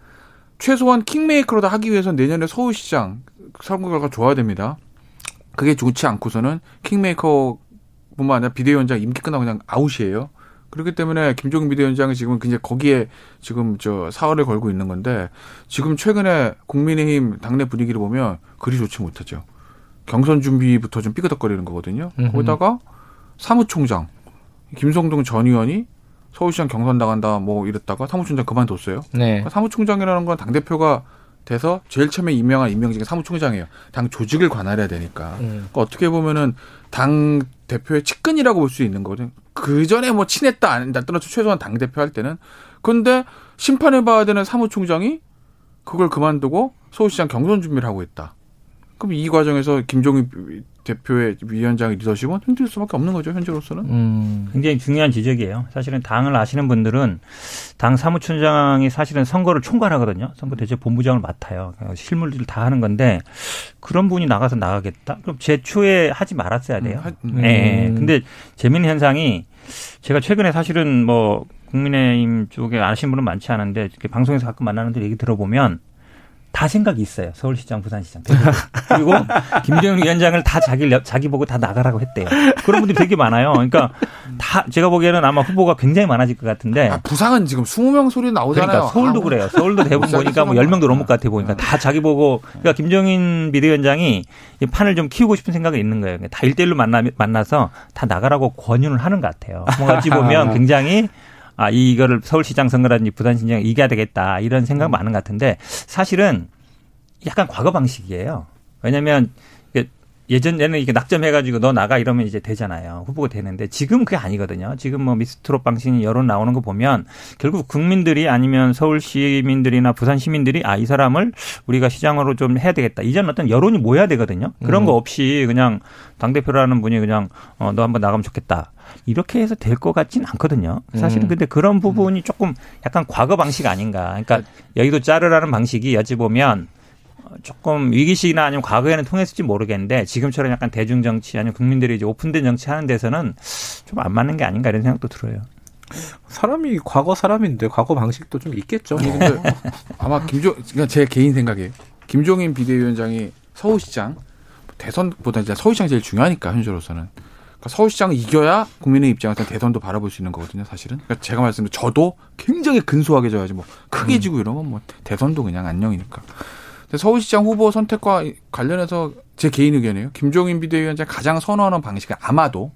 최소한 킹메이커로도 하기 위해서 내년에 서울시장 선거 결과 좋아야 됩니다. 그게 좋지 않고서는 킹메이커뿐만 아니라 비대위원장 임기 끝나고 그냥 아웃이에요. 그렇기 때문에 김종인 비대위원장이 지금 굉장히 거기에 지금 저 사활을 걸고 있는 건데 지금 최근에 국민의힘 당내 분위기를 보면 그리 좋지 못하죠. 경선 준비부터 좀 삐그덕거리는 거거든요. 음흠. 거기다가 사무총장 김성동 전 의원이 서울시장 경선 나간다 뭐 이랬다가 사무총장 그만뒀어요. 네. 그러니까 사무총장이라는 건 당 대표가 돼서 제일 처음에 임명한 임명직이 사무총장이에요. 당 조직을 관할해야 되니까. 음. 그러니까 어떻게 보면은 당 대표의 측근이라고 볼 수 있는 거거든. 그 전에 뭐 친했다 안 했다 떠나서 최소한 당 대표 할 때는. 근데 심판해 봐야 되는 사무총장이 그걸 그만두고 서울시장 경선 준비를 하고 있다. 그럼 이 과정에서 김종인 대표의 위원장의 리더십은 흔들 수밖에 없는 거죠 현재로서는. 음. 굉장히 중요한 지적이에요. 사실은 당을 아시는 분들은 당 사무총장이 사실은 선거를 총괄하거든요. 선거 대책 본부장을 맡아요. 실물들을 다 하는 건데 그런 분이 나가서 나가겠다? 그럼 제초에 하지 말았어야 돼요. 음. 네. 근데 재미있는 현상이 제가 최근에 사실은 뭐 국민의힘 쪽에 아시는 분은 많지 않은데 방송에서 가끔 만나는데 얘기 들어보면 다 생각이 있어요. 서울시장, 부산시장. [LAUGHS] 그리고 김정은 위원장을 다 자기 자기 보고 다 나가라고 했대요. 그런 분들이 되게 많아요. 그러니까 다 제가 보기에는 아마 후보가 굉장히 많아질 것 같은데. 아, 부산은 지금 20명 소리 나오잖아요. 그러니까 서울도 아, 그래요. 서울도 대부분 보니까 뭐 10명도 넘을 것 같아 보니까 다 자기 보고 그러니까 김정인 비대위원장이 이 판을 좀 키우고 싶은 생각이 있는 거예요. 다 일대일로 만나 만나서 다 나가라고 권유를 하는 것 같아요. 뭔가 어찌 보면 [LAUGHS] 굉장히 아, 이거를 서울시장 선거라든지 부산시장 이겨야 되겠다. 이런 생각 음. 많은 것 같은데 사실은 약간 과거 방식이에요. 왜냐면 예전에는 이게 낙점해가지고 너 나가 이러면 이제 되잖아요. 후보가 되는데 지금 그게 아니거든요. 지금 뭐 미스트롯 방식 여론 나오는 거 보면 결국 국민들이 아니면 서울 시민들이나 부산 시민들이 아, 이 사람을 우리가 시장으로 좀 해야 되겠다. 이전 어떤 여론이 모여야 되거든요. 그런 거 음. 없이 그냥 당대표라는 분이 그냥 어, 너 한번 나가면 좋겠다. 이렇게 해서 될 것 같지는 않거든요. 사실은 음. 근데 그런 부분이 조금 약간 과거 방식 아닌가. 그러니까 여기도 자르라는 방식이 여지 보면 조금 위기시기나 아니면 과거에는 통했을지 모르겠는데 지금처럼 약간 대중 정치 아니면 국민들이 이제 오픈된 정치 하는 데서는 좀 안 맞는 게 아닌가 이런 생각도 들어요. 사람이 과거 사람인데 과거 방식도 좀 있겠죠. 근데 아마 김종 그러니까 제 개인 생각에 김종인 비대위원장이 서울시장 대선보다 이제 서울시장 제일 중요하니까 현재로서는 그러니까 서울시장을 이겨야 국민의 입장에서 대선도 바라볼 수 있는 거거든요, 사실은. 그러니까 제가 말씀드린 저도 굉장히 근소하게 져야지 뭐 크게 음. 지고 이러면 뭐 대선도 그냥 안녕이니까. 서울시장 후보 선택과 관련해서 제 개인 의견이에요. 김종인 비대위원장 가장 선호하는 방식은 아마도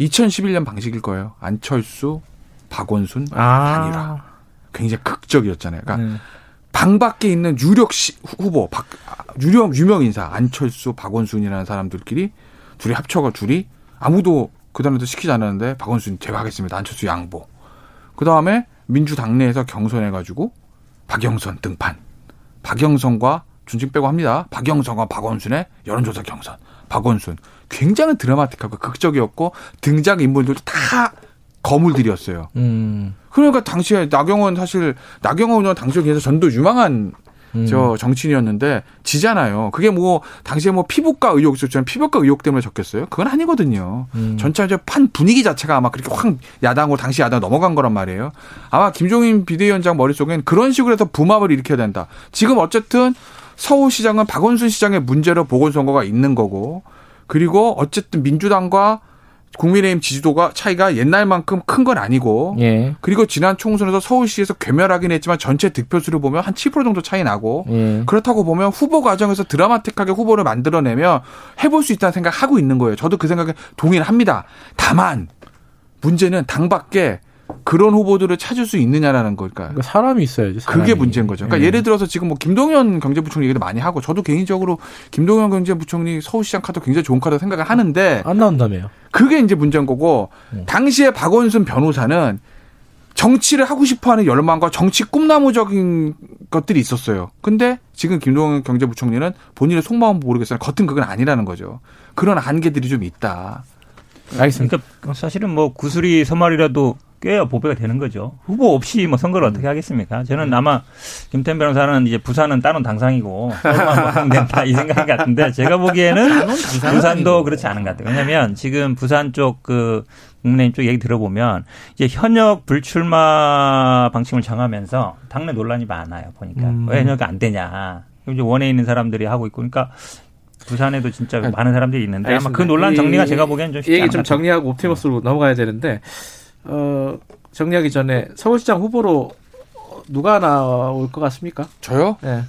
2011년 방식일 거예요. 안철수, 박원순, 아. 단일화. 굉장히 극적이었잖아요. 그러니까 네. 방 밖에 있는 유력 시, 후보, 박, 유력 유명 인사 안철수, 박원순이라는 사람들끼리 둘이 합쳐가 둘이 아무도 그 다음에도 시키지 않았는데 박원순 제가 하겠습니다. 안철수 양보. 그 다음에 민주당 내에서 경선해가지고 박영선 등판. 박영선과 준칙 빼고 합니다. 박영선과 박원순의 여론조사 경선. 박원순. 굉장히 드라마틱하고 극적이었고 등장 인물들도 다 거물들이었어요. 음. 그러니까 당시에 나경원 사실 나경원 의원 당시에 계속 전도 유망한 음. 저 정치인이었는데 지잖아요. 그게 뭐 당시에 뭐 피부과 의혹 있었잖아요. 피부과 의혹 때문에 적겠어요. 그건 아니거든요. 음. 전체적 판 분위기 자체가 아마 그렇게 확 야당으로 당시 야당 넘어간 거란 말이에요. 아마 김종인 비대위원장 머릿속엔 그런 식으로 해서 부합을 일으켜야 된다. 지금 어쨌든 서울시장은 박원순 시장의 문제로 보궐선거가 있는 거고 그리고 어쨌든 민주당과 국민의힘 지지도가 차이가 옛날만큼 큰 건 아니고 예. 그리고 지난 총선에서 서울시에서 괴멸하긴 했지만 전체 득표수를 보면 한 7% 정도 차이 나고 예. 그렇다고 보면 후보 과정에서 드라마틱하게 후보를 만들어내면 해볼 수 있다는 생각하고 있는 거예요. 저도 그 생각에 동의를 합니다. 다만 문제는 당 밖에 그런 후보들을 찾을 수 있느냐라는 걸까. 그러니까 사람이 있어야지. 사람이. 그게 문제인 거죠. 그러니까 예. 를 들어서 지금 뭐 김동연 경제부총리 얘기도 많이 하고 저도 개인적으로 김동연 경제부총리 서울시장 카드 굉장히 좋은 카드 생각을 하는데 안 나온다며요. 그게 이제 문제인 거고 음. 당시에 박원순 변호사는 정치를 하고 싶어하는 열망과 정치 꿈나무적인 것들이 있었어요. 근데 지금 김동연 경제부총리는 본인의 속마음 모르겠어요. 겉은 그건 아니라는 거죠. 그런 한계들이 좀 있다. 알겠습니다. 그러니까 사실은 뭐 구슬이 서말이라도 꽤 보배가 되는 거죠. 후보 없이 뭐 선거를 어떻게 하겠습니까? 저는 아마 김태현 변호사는 이제 부산은 따놓은 당상이고 얼마나 된다 이 생각 같은데 제가 보기에는 부산도 그렇지 않은 것 같아요. 왜냐하면 지금 부산 쪽 그 국민의힘 쪽 얘기 들어보면 이제 현역 불출마 방침을 정하면서 당내 논란이 많아요. 보니까 음. 왜 현역이 안 되냐. 이제 원에 있는 사람들이 하고 있고 그러니까 부산에도 진짜 많은 사람들이 있는데 알겠습니다. 아마 그 논란 정리가 제가 보기엔 좀 쉽지 얘기 좀 정리하고 옵티머스로 넘어가야 되는데 어, 정리하기 전에 서울시장 후보로 누가 나올 것 같습니까? 저요? 네.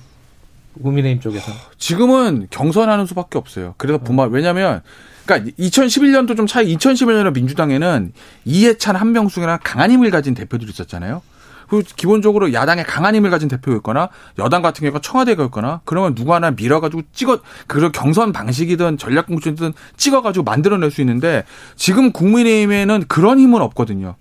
국민의힘 쪽에서. 지금은 경선하는 수밖에 없어요. 그래서 부마, 왜냐면, 그러니까 2011년도 좀 차이, 2011년에 민주당에는 이해찬, 한명숙이나 강한 힘을 가진 대표들이 있었잖아요. 그 기본적으로 야당에 강한 힘을 가진 대표였거나 여당 같은 경우가 청와대가였거나 그러면 누구 하나 밀어가지고 찍어 그런 경선 방식이든 전략 공천이든 찍어가지고 만들어낼 수 있는데 지금 국민의힘에는 그런 힘은 없거든요.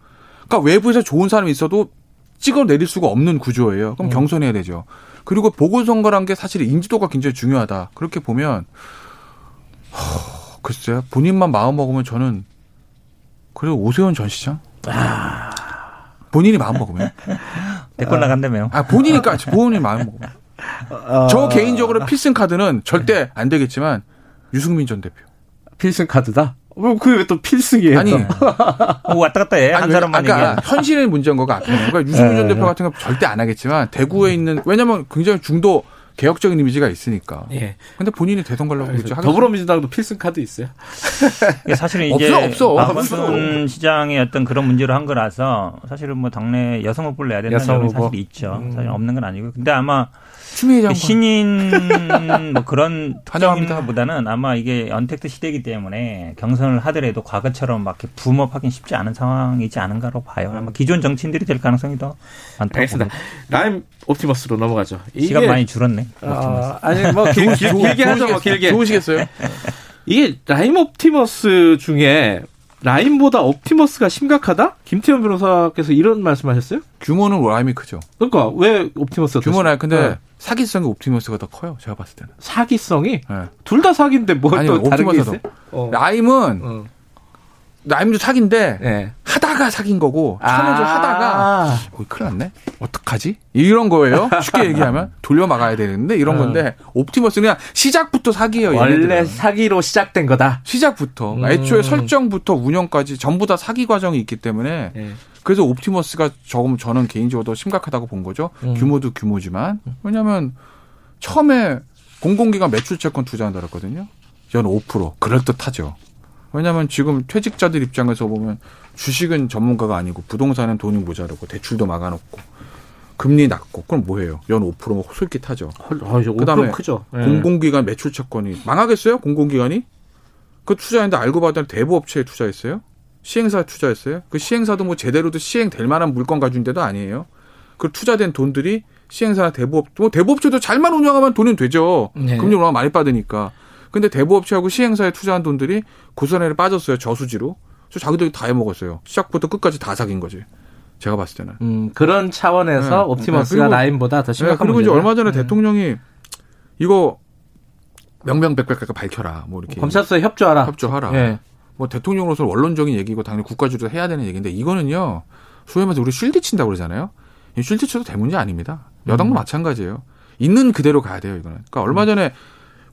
그러니까 외부에서 좋은 사람이 있어도 찍어 내릴 수가 없는 구조예요. 그럼 음. 경선해야 되죠. 그리고 보궐선거란 게 사실 인지도가 굉장히 중요하다. 그렇게 보면 허, 글쎄요. 본인만 마음 먹으면 저는 그래도 오세훈 전 시장? 아. 본인이 마음 먹으면. 대권 [LAUGHS] 나간다며요. 아, 본인이니까, 본인이 마음 먹으면. 어... 저 개인적으로 필승 카드는 절대 안 되겠지만, 유승민 전 대표. 필승 카드다? 뭐 그게 왜 또 필승이에요? 아니 뭐 왔다 갔다 해. 한 사람만 그러니까 현실의 문제인 거가 그러니까 유승민 전 네. 대표 같은 건 절대 안 하겠지만 대구에 있는 왜냐면 굉장히 중도 개혁적인 이미지가 있으니까. 예. 근데 본인이 대선 가려고 그러죠. 더불어민주당도 필승 카드 있어요. 사실은 이제 없어, 없어. 시장의 어떤 그런 문제로 한 거라서 사실은 뭐 당내 여성 후보를 내야 된다는 사실 있죠. 음. 사실 없는 건 아니고. 근데 아마 추미애 장관. 신인 [LAUGHS] 뭐 그런 특정인보다는 아마 이게 언택트 시대이기 때문에 경선을 하더라도 과거처럼 막 이렇게 boom up하긴 쉽지 않은 상황이지 않은가로 봐요. 아마 기존 정치인들이 될 가능성이 더 많다고 알겠습니다. 라임 옵티머스로 넘어가죠. 시간 많이 줄었네. 어, 아니 뭐 [LAUGHS] 길, 길, 길게 하죠. 뭐 길게. 좋으시겠어요? 이게 라임 옵티머스 중에 라임보다 옵티머스가 심각하다? 김태현 변호사께서 이런 말씀하셨어요? 규모는 라임이 크죠. 그러니까 왜 옵티머스가 규모는 근데 네. 사기성이 옵티머스가 더 커요. 제가 봤을 때는. 사기성이? 네. 둘다 사기인데 뭐또 다른 게 있어요? 어. 라임은 어. 라임도 사기인데 네. 하다가 사귄 거고 좀 아~ 하다가 어, 큰일 났네. 어떡하지? 이런 거예요. 쉽게 [LAUGHS] 얘기하면 돌려 막아야 되는데 이런 어. 건데 옵티머스는 그냥 시작부터 사기예요. 원래 얘네들은. 사기로 시작된 거다. 시작부터 음. 애초에 설정부터 운영까지 전부 다 사기 과정이 있기 때문에 네. 그래서 옵티머스가 조금 저는 개인적으로 더 심각하다고 본 거죠. 음. 규모도 규모지만 왜냐하면 처음에 공공기관 매출 채권 투자한다 그랬거든요. 연 5% 그럴 듯하죠. 왜냐하면 지금 퇴직자들 입장에서 보면 주식은 전문가가 아니고 부동산은 돈이 모자르고 대출도 막아놓고 금리 낮고 그럼 뭐해요? 연 5%면 솔깃하죠. 아, 그다음에 크죠. 네. 공공기관 매출 채권이 망하겠어요? 공공기관이? 그 투자했는데 알고 봤더니 대부업체에 투자했어요? 시행사에 투자했어요? 그 시행사도 뭐 제대로도 시행될 만한 물건 가진 데도 아니에요. 그 투자된 돈들이 시행사나 대부업, 뭐 대부업체도 잘만 운영하면 돈은 되죠. 네. 금리 워낙 많이 받으니까. 근데 대부업체하고 시행사에 투자한 돈들이 고선에 빠졌어요. 저수지로. 저 자기들이 다 해먹었어요. 시작부터 끝까지 다 사귄 거지. 제가 봤을 때는. 음, 그런 차원에서 네. 옵티머스가 네. 라인보다 더 심각한 네. 그리고 문제다. 이제 얼마 전에 네. 대통령이 이거 명명백백하게 밝혀라. 뭐 이렇게 검찰서에 협조하라. 협조하라. 네. 뭐 대통령으로서 원론적인 얘기고 당연히 국가주도 해야 되는 얘기인데 이거는요. 소위 말해서 우리 쉴드 친다고 그러잖아요. 쉴드 쳐도 될 문제 아닙니다. 여당도 음. 마찬가지예요. 있는 그대로 가야 돼요, 이거는. 그러니까 얼마 음. 전에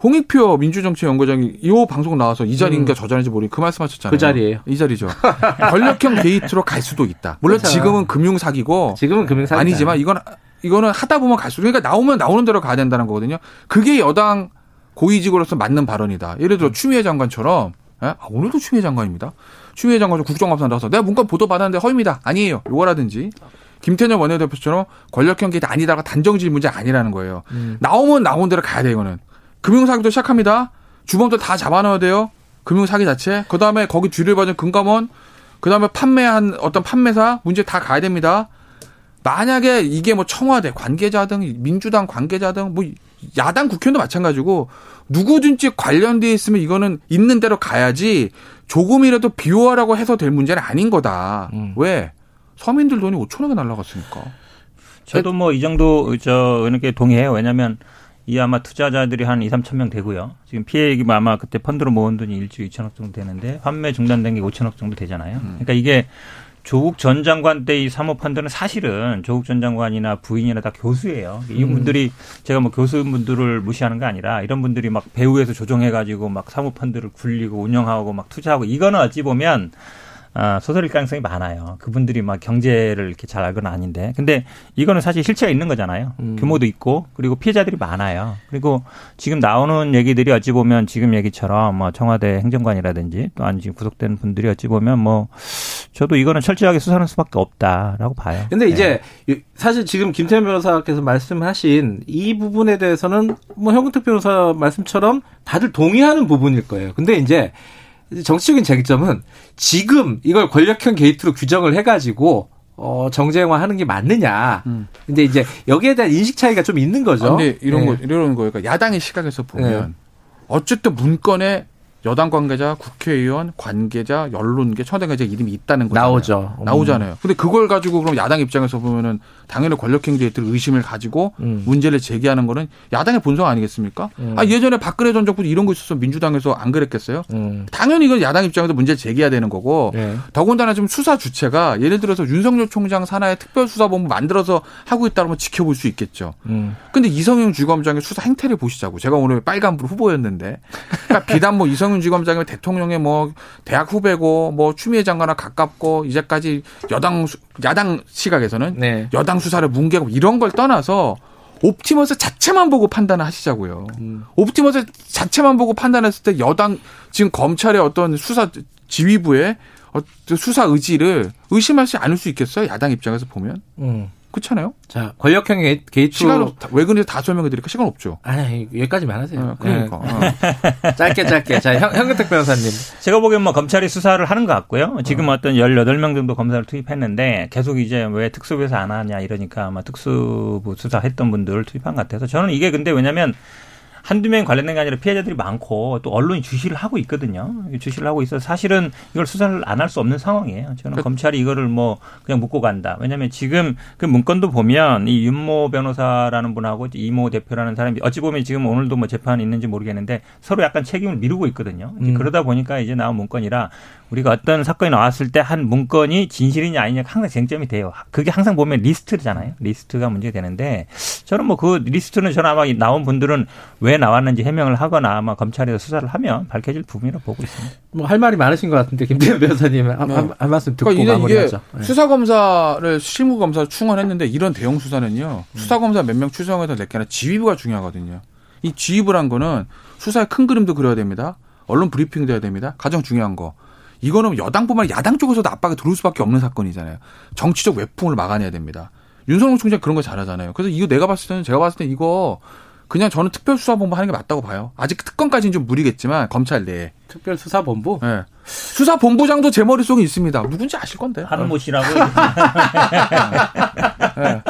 홍익표 민주정치연구장이 이 방송 나와서 이 자리인가 음. 저 자리인지 모르겠 그 말씀하셨잖아요. 그 자리예요. 이 자리죠. [LAUGHS] 권력형 게이트로 갈 수도 있다. 물론 그렇죠. 지금은 금융 사기고 지금은 금융 사기 아니지만 이건 이거는 하다 보면 갈수록 그러니까 나오면 나오는 대로 가야 된다는 거거든요. 그게 여당 고위직으로서 맞는 발언이다. 예를 들어 음. 추미애 장관처럼 예? 아, 오늘도 추미애 장관입니다. 추미애 장관 국정감사 나와서 내가 문건 보도 받았는데 허위입니다. 아니에요. 요거라든지 김태년 원내대표처럼 권력형 게이트 아니다가 단정질 문제 아니라는 거예요. 음. 나오면 나온 대로 가야 돼 이거는. 금융사기로 시작합니다. 주범들 다 잡아넣어야 돼요. 금융사기 자체. 그 다음에 거기 뒤를 봐준 금감원. 그 다음에 판매한 어떤 판매사 문제 다 가야 됩니다. 만약에 이게 뭐 청와대 관계자 등 민주당 관계자 등 뭐 야당 국회의원도 마찬가지고 누구든지 관련돼 있으면 이거는 있는 대로 가야지 조금이라도 비호하라고 해서 될 문제는 아닌 거다. 음. 왜? 서민들 돈이 5천억이 날라갔으니까. 저도 뭐 이 정도 저 이렇게 동의해요. 왜냐하면 이 아마 투자자들이 한 2, 3천 명 되고요. 지금 피해액이 아마 그때 펀드로 모은 돈이 1조 2천억 정도 되는데 환매 중단된 게 5천억 정도 되잖아요. 음. 그러니까 이게 조국 전 장관 때 이 사모펀드는 사실은 조국 전 장관이나 부인이나 다 교수예요. 이 음. 분들이 제가 뭐 교수분들을 무시하는 게 아니라 이런 분들이 막 배후에서 조정해가지고 막 사모펀드를 굴리고 운영하고 막 투자하고 이거는 어찌 보면 아, 소설일 가능성이 많아요. 그분들이 막 경제를 이렇게 잘 알거나 아닌데. 근데 이거는 사실 실체가 있는 거잖아요. 음. 규모도 있고 그리고 피해자들이 많아요. 그리고 지금 나오는 얘기들이 어찌 보면 지금 얘기처럼 뭐 청와대 행정관이라든지 또 아니 지금 구속된 분들이 어찌 보면 뭐 저도 이거는 철저하게 수사하는 수밖에 없다라고 봐요. 근데 이제 네. 사실 지금 김태현 변호사께서 말씀하신 이 부분에 대해서는 뭐 현근택 변호사 말씀처럼 다들 동의하는 부분일 거예요. 근데 이제 정치적인 쟁점은 지금 이걸 권력형 게이트로 규정을 해가지고 어, 정쟁화하는 게 맞느냐. 음. 근데 이제 여기에 대한 인식 차이가 좀 있는 거죠. 아, 근데 이런 네. 거 이런. 그러니까 야당의 시각에서 보면 네. 어쨌든 문건에 여당 관계자, 국회의원, 관계자, 언론계, 청와대관계 이름이 있다는 거잖아요. 나오죠. 음. 나오잖아요. 근데 그걸 가지고 그럼 야당 입장에서 보면은 당연히 권력행제들 의심을 가지고 음. 문제를 제기하는 거는 야당의 본성 아니겠습니까? 음. 아 예전에 박근혜 전 정부 이런 거 있었어 민주당에서 안 그랬겠어요? 음. 당연히 이건 야당 입장에서 문제를 제기해야 되는 거고 네. 더군다나 좀 수사 주체가 예를 들어서 윤석열 총장 산하의 특별수사본부 만들어서 하고 있다면 지켜볼 수 있겠죠. 음. 근데 이성영 주검장의 수사 행태를 보시자고 제가 오늘 빨간불 후보였는데 그러니까 비단 뭐 이성 이성윤지검장이 대통령의 뭐 대학 후배고 뭐 추미애 장관과 가깝고 이제까지 여당 야당 시각에서는 네. 여당 수사를 뭉개고 이런 걸 떠나서 옵티머스 자체만 보고 판단을 하시자고요. 음. 옵티머스 자체만 보고 판단했을 때 여당 지금 검찰의 어떤 수사 지휘부의 수사 의지를 의심하지 않을 수 있겠어요? 야당 입장에서 보면. 음. 그렇잖아요. 자, 권력형 게이트 시간 왜 그런지 다 설명해 드릴까? 시간 없죠. 아니, 여기까지만 하세요. 아, 그러니까. 네. [LAUGHS] 짧게 짧게. 자, 형, 현근택 변호사님. 제가 보기엔 뭐 검찰이 수사를 하는 것 같고요. 지금 어. 어떤 18명 정도 검사를 투입했는데 계속 이제 왜 특수부에서 안 하냐 이러니까 아마 특수부 수사했던 분들을 투입한 것 같아서 저는 이게 근데 왜냐면 한두 명 관련된 게 아니라 피해자들이 많고 또 언론이 주시를 하고 있거든요. 주시를 하고 있어서 사실은 이걸 수사를 안 할 수 없는 상황이에요. 저는 그, 검찰이 이거를 뭐 그냥 묻고 간다. 왜냐하면 지금 그 문건도 보면 이 윤모 변호사라는 분하고 이모 대표라는 사람이 어찌 보면 지금 오늘도 뭐 재판이 있는지 모르겠는데 서로 약간 책임을 미루고 있거든요. 음. 그러다 보니까 이제 나온 문건이라 우리가 어떤 사건이 나왔을 때 한 문건이 진실이냐 아니냐 항상 쟁점이 돼요. 그게 항상 보면 리스트잖아요. 리스트가 문제가 되는데 저는 뭐 그 리스트는 저는 아마 나온 분들은 왜 나왔는지 해명을 하거나 아마 검찰에서 수사를 하면 밝혀질 부분이라고 보고 있습니다. 뭐 할 말이 많으신 것 같은데 김태현 변호사님 한, 네. 한, 한, 말씀 듣고 그러니까 마무리하죠. 네. 수사 검사를 실무 검사 충원했는데 이런 대형 수사는요. 음. 수사 검사 몇 명 추정해서 낼게 아니라 지휘부가 중요하거든요. 이 지휘부란 거는 수사의 큰 그림도 그려야 됩니다. 언론 브리핑도 해야 됩니다. 가장 중요한 거. 이거는 여당뿐만 아니라 야당 쪽에서도 압박이 들어올 수밖에 없는 사건이잖아요. 정치적 외풍을 막아내야 됩니다. 윤석열 총장 그런 거 잘하잖아요. 그래서 이거 내가 봤을 때는 제가 봤을 때 이거 그냥 저는 특별수사본부 하는 게 맞다고 봐요. 아직 특검까지는 좀 무리겠지만 검찰 내에. 특별수사본부? 네. 수사본부장도 제 머릿속에 있습니다. 누군지 아실 건데. 한모 씨라고. [LAUGHS] 네.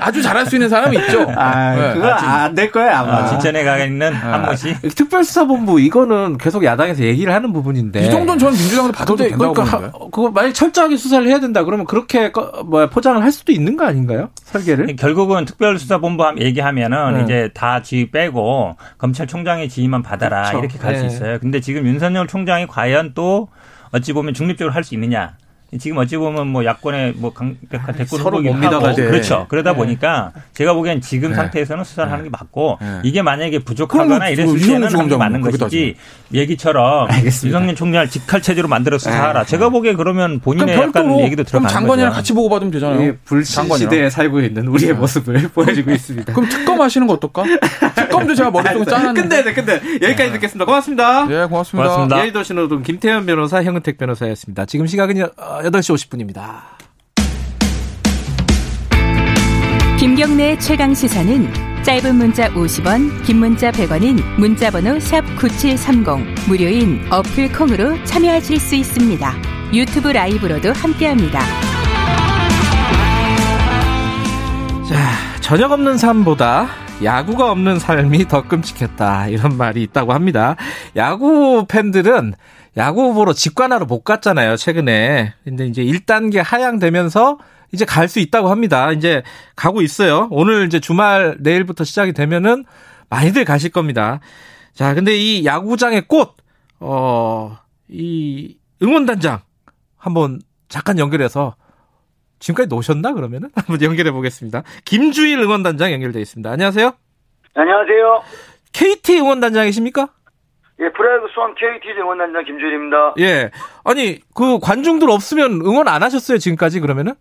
아주 잘할 수 있는 사람이 있죠. 아, 네. 그거 안될 거예요, 아마. 아, 진천에 가 있는 네. 한모 씨. 특별수사본부, 이거는 계속 야당에서 얘기를 하는 부분인데. 이 정도는 저는 민주당도 받아도 된다고 그러니까 보는데. 그거 만약 철저하게 수사를 해야 된다 그러면 그렇게 뭐 포장을 할 수도 있는 거 아닌가요? 설계를? 결국은 특별수사본부 얘기하면은 네. 이제 다 지휘 빼고 검찰총장의 지휘만 받아라 그렇죠. 이렇게 갈수 네. 있어요. 근데 지금 윤석열 총장이 과연 또 어찌 보면 중립적으로 할 수 있느냐. 지금 어찌 보면 뭐 야권의 뭐 강력한 대권 서로 못 믿어가지고 그렇죠. 그러다 네. 보니까 제가 보기엔 지금 네. 상태에서는 수사를 네. 하는 게 맞고 네. 이게 만약에 부족하거나 이랬을 때는 하는 게 맞는 것이지 얘기처럼 유성민 총장을 직할 체제로 만들어서 수사하라. 네. 제가 보기에 그러면 본인의 약간 얘기도 들어가는 장관이랑 같이 보고 받으면 되잖아요. 불신 시대에 살고 있는 우리의 모습을 [LAUGHS] 보여주고 있습니다. 그럼 특검 하시는 거 어떨까? 특검도 제가 머릿속에 짜놨는데. 근데 근데 여기까지 듣겠습니다. 고맙습니다. 예, 고맙습니다. 고맙습니다. 예의도 신호등 김태현 변호사, 형은택 변호사였습니다. 지금 시각은 8시 50분입니다. 김경래 최강 시사는 짧은 문자 50원, 긴 문자 100원인 문자번호 샵9730 무료인 어플 콩으로 참여하실 수 있습니다. 유튜브 라이브로도 함께합니다. 자, 저녁 없는 삶보다 야구가 없는 삶이 더 끔찍했다. 이런 말이 있다고 합니다. 야구 팬들은 야구 보러 직관하러 못 갔잖아요, 최근에. 근데 이제 1단계 하향되면서 이제 갈 수 있다고 합니다. 이제 가고 있어요. 오늘 이제 주말 내일부터 시작이 되면은 많이들 가실 겁니다. 자, 근데 이 야구장의 꽃, 어, 이 응원단장 한번 잠깐 연결해서 지금까지 놓으셨나 그러면은 [LAUGHS] 한번 연결해 보겠습니다. 김주일 응원단장 연결돼 있습니다. 안녕하세요. 안녕하세요. KT 응원단장이십니까? 예, Pride 수원 KT 응원단장 김주일입니다. 예. 아니, 그 관중들 없으면 응원 안 하셨어요, 지금까지 그러면은?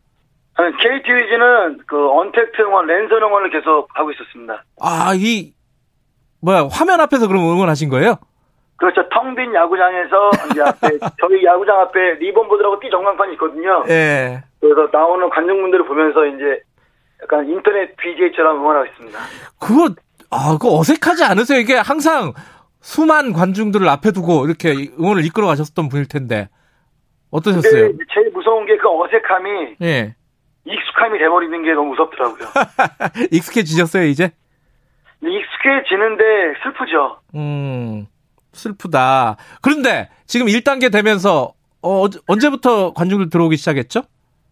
아니, KT 위즈는 그 언택트 응원, 랜선 응원을 계속 하고 있었습니다. 아, 이, 뭐야, 화면 앞에서 그럼 응원하신 거예요? 그렇죠. 텅 빈 야구장에서 이제 앞에 [LAUGHS] 저희 야구장 앞에 ribbon board라고 띠 전광판이 있거든요. 예. 그래서 나오는 관중분들을 보면서 이제 약간 인터넷 BJ처럼 응원하고 있습니다. 그거 아, 그거 어색하지 않으세요? 이게 항상 수만 관중들을 앞에 두고 이렇게 응원을 이끌어 가셨던 분일 텐데 어떠셨어요? 제일 무서운 게 그 어색함이 예. 익숙함이 돼버리는 게 너무 무섭더라고요. [LAUGHS] 익숙해지셨어요 이제? 익숙해지는데 슬프죠. 음 슬프다. 그런데 지금 1단계 되면서 어, 언제부터 관중들 들어오기 시작했죠?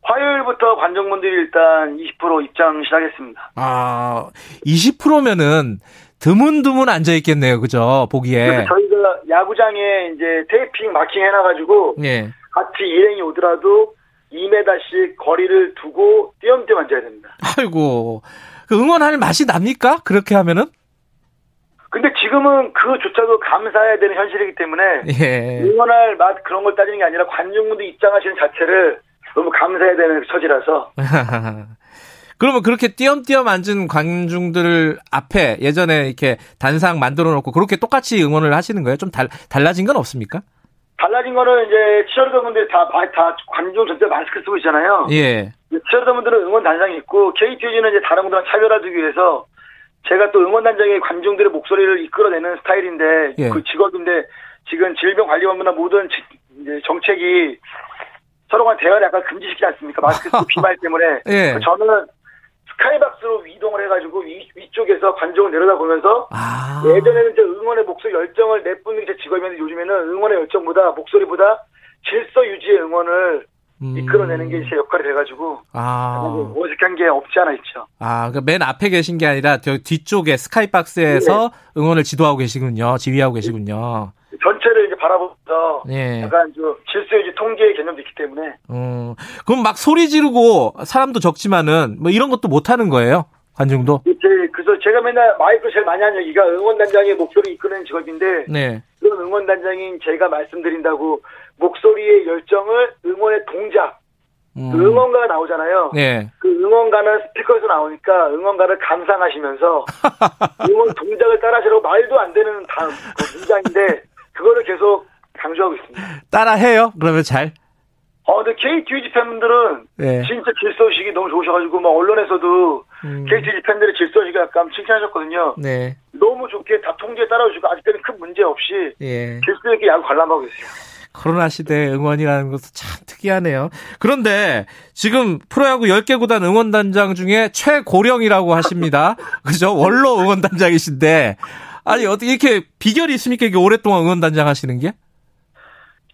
화요일부터 관중분들이 일단 20% 입장 시작했습니다. 아, 20%면은 드문드문 앉아 있겠네요. 그죠? 보기에. 저희가 야구장에 이제 테이핑 마킹 해놔가지고. 예. 같이 일행이 오더라도 2m씩 거리를 두고 띄엄띄엄 앉아야 됩니다. 아이고. 그 응원할 맛이 납니까? 그렇게 하면은? 근데 지금은 그조차도 감사해야 되는 현실이기 때문에. 예. 응원할 맛 그런 걸 따지는 게 아니라 관중분들 입장하시는 자체를 너무 감사해야 되는 처지라서. [LAUGHS] 그러면 그렇게 띄엄띄엄 앉은 관중들 앞에 예전에 이렇게 단상 만들어 놓고 그렇게 똑같이 응원을 하시는 거예요? 좀 달, 달라진 건 없습니까? 달라진 거는 이제 치어리더 분들이 다, 다 관중 전체 마스크 쓰고 있잖아요. 예. 치어리더 분들은 응원 단장이 있고 KTUG는 이제 다른 분들랑 차별화두기 위해서 제가 또 응원 단장의 관중들의 목소리를 이끌어내는 스타일인데 예. 그 직업인데 지금 질병관리본부나 모든 이제 정책이 서로 간 대화를 약간 금지시키지 않습니까? 마스크 비말 [LAUGHS] 때문에. 예. 저는 스카이박스로 이동을 해가지고 위, 위쪽에서 관중을 내려다보면서 아. 예전에는 이제 응원의 목소리 열정을 내뿜는 게 제 직업이었는데 요즘에는 응원의 열정보다 목소리보다 질서 유지의 응원을 음. 이끌어내는 게 제 역할이 돼가지고 아. 어색한 게 없지 않아 있죠. 아, 그러니까 앞에 계신 게 아니라 뒤쪽에 스카이박스에서 네. 응원을 지도하고 계시군요. 지휘하고 계시군요. 이제 바라보면서 예. 약간 좀 질서 유지 통제의 개념도 있기 때문에. 음, 그럼 막 소리 지르고 사람도 적지만은 뭐 이런 것도 못 하는 거예요? 관중도? 제, 그래서 제가 맨날 마이크 제일 많이 하는 얘기가 응원단장의 목소리 이끄는 직업인데 네. 그런 응원단장인 제가 말씀드린다고 목소리의 열정을 응원의 동작 음. 그 응원가가 나오잖아요. 네. 그 응원가는 스피커에서 나오니까 응원가를 감상하시면서 [LAUGHS] 응원 동작을 따라하시라고 말도 안 되는 다, 그 문장인데 [LAUGHS] 그거를 계속 강조하고 있습니다. 따라 해요? 그러면 잘? 어, 근데 KTUG 팬분들은 네. 진짜 질서의식이 너무 좋으셔가지고, 막 언론에서도 음. KTUG 팬들의 질서의식을 약간 칭찬하셨거든요. 네. 너무 좋게 다 통제에 따라오시고, 아직까지 큰 문제 없이 예. 질서있게 야구 관람하고 계세요. 코로나 시대 응원이라는 것도 참 특이하네요. 그런데 지금 프로야구 10개 구단 응원단장 중에 최고령이라고 하십니다. [LAUGHS] 그죠? 원로 응원단장이신데, 아니, 어떻게 이렇게 비결이 있습니까? 이게 오랫동안 응원단장 하시는 게?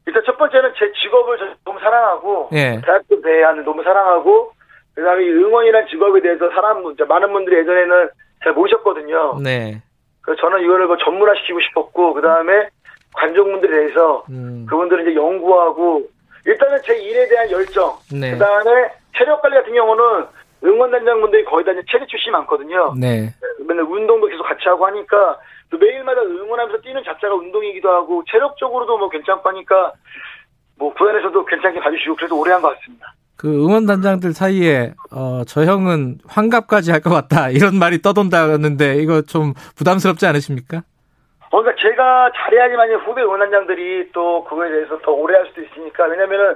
일단 첫 번째는 제 직업을 너무 사랑하고 예. 대학교 대회하는 너무 사랑하고 그다음에 응원이라는 직업에 대해서 사람 많은 분들이 예전에는 잘 모르셨거든요. 네. 그래서 저는 이거를 뭐 전문화시키고 싶었고 그다음에 관중분들에 대해서 음. 그분들을 이제 연구하고 일단은 제 일에 대한 열정 네. 그다음에 체력 관리 같은 경우는 응원단장분들이 거의 다 이제 체리 출신이 많거든요. 네. 맨날 운동도 계속 같이 하고 하니까 또 매일마다 응원하면서 뛰는 자체가 운동이기도 하고 체력적으로도 뭐 괜찮고 하니까 뭐 구단에서도 괜찮게 봐주시고 그래도 오래 한 것 같습니다. 그 응원단장들 사이에 어, 저 형은 환갑까지 할 것 같다 이런 말이 떠돈다는데 이거 좀 부담스럽지 않으십니까? 어, 그러니까 제가 잘해야지만 후배 응원단장들이 또 그거에 대해서 더 오래 할 수도 있으니까 왜냐면은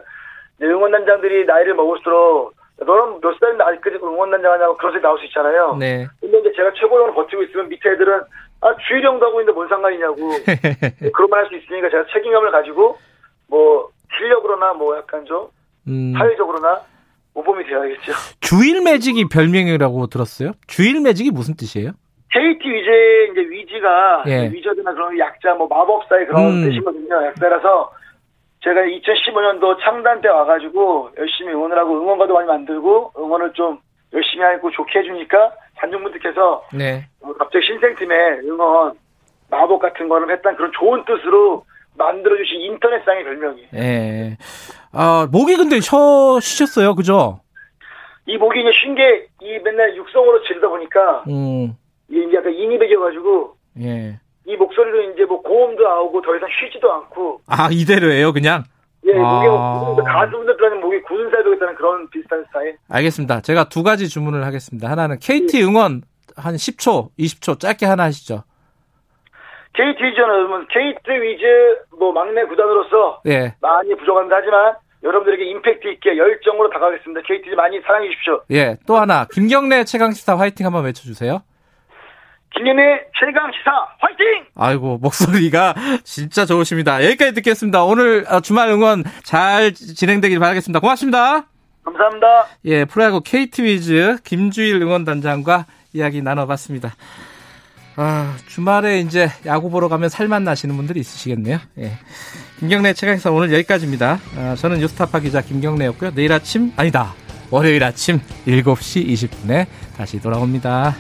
응원단장들이 나이를 먹을수록 너는 몇 살인데 아직까지 응원단장 하냐고 그런 소리 나올 수 있잖아요. 네. 근데 이제 제가 최고령으로 버티고 있으면 밑에 애들은 아, 주일형도 하고 있는데 뭔 상관이냐고. [LAUGHS] 그런 말 할 수 있으니까 제가 책임감을 가지고, 뭐, 실력으로나 뭐 약간 좀, 음. 사회적으로나 모범이 되어야겠죠. 주일 매직이 별명이라고 들었어요? 주일 매직이 무슨 뜻이에요? KT 위제, 이제 위지가, 예. 위저드나 그런 약자, 뭐 마법사의 그런 음. 뜻이거든요. 약자라서, 제가 2015년도 창단 때 와가지고 열심히 응원을 하고 응원가도 많이 만들고 응원을 좀 열심히 하고 좋게 해주니까 관중분들께서 네. 어, 갑자기 신생팀의 응원 마법 같은 거를 했던 그런 좋은 뜻으로 만들어주신 인터넷상의 별명이에요. 예. 아, 목이 근데 쉬, 쉬셨어요. 그죠? 이 목이 이제 쉰 게, 이 맨날 육성으로 지르다 보니까, 음. 이게 약간 인이 배겨가지고, 예. 이 목소리로 이제 뭐 고음도 나오고 더 이상 쉬지도 않고. 아, 이대로예요, 그냥? 예, 목에 뭐 가수 분들까지 목이 굳은 살도겠다는 그런 비슷한 스타일. 알겠습니다. 제가 두 가지 주문을 하겠습니다. 하나는 KT 예. 응원 한 10초, 20초 짧게 하나 하시죠. KT 위즈는 KT 위즈 뭐 막내 구단으로서 예. 많이 부족한다 하지만 여러분들에게 임팩트 있게 열정으로 다가가겠습니다. KT 많이 사랑해 주십시오. 예, 또 하나 김경래 최강 시사 화이팅 한번 외쳐주세요. 김현의 최강 시사 화이팅! 아이고 목소리가 진짜 좋으십니다. 여기까지 듣겠습니다. 오늘 어, 주말 응원 잘 진행되길 바라겠습니다. 고맙습니다. 감사합니다. 예, 프로야구 KT 위즈 김주일 응원단장과 이야기 나눠봤습니다. 아, 주말에 이제 야구 보러 가면 살만 나시는 분들이 있으시겠네요. 예. 김경래 최강사 오늘 여기까지입니다. 아, 저는 뉴스타파 기자 김경래였고요. 내일 아침, 아니다. 월요일 아침 7시 20분에 다시 돌아옵니다.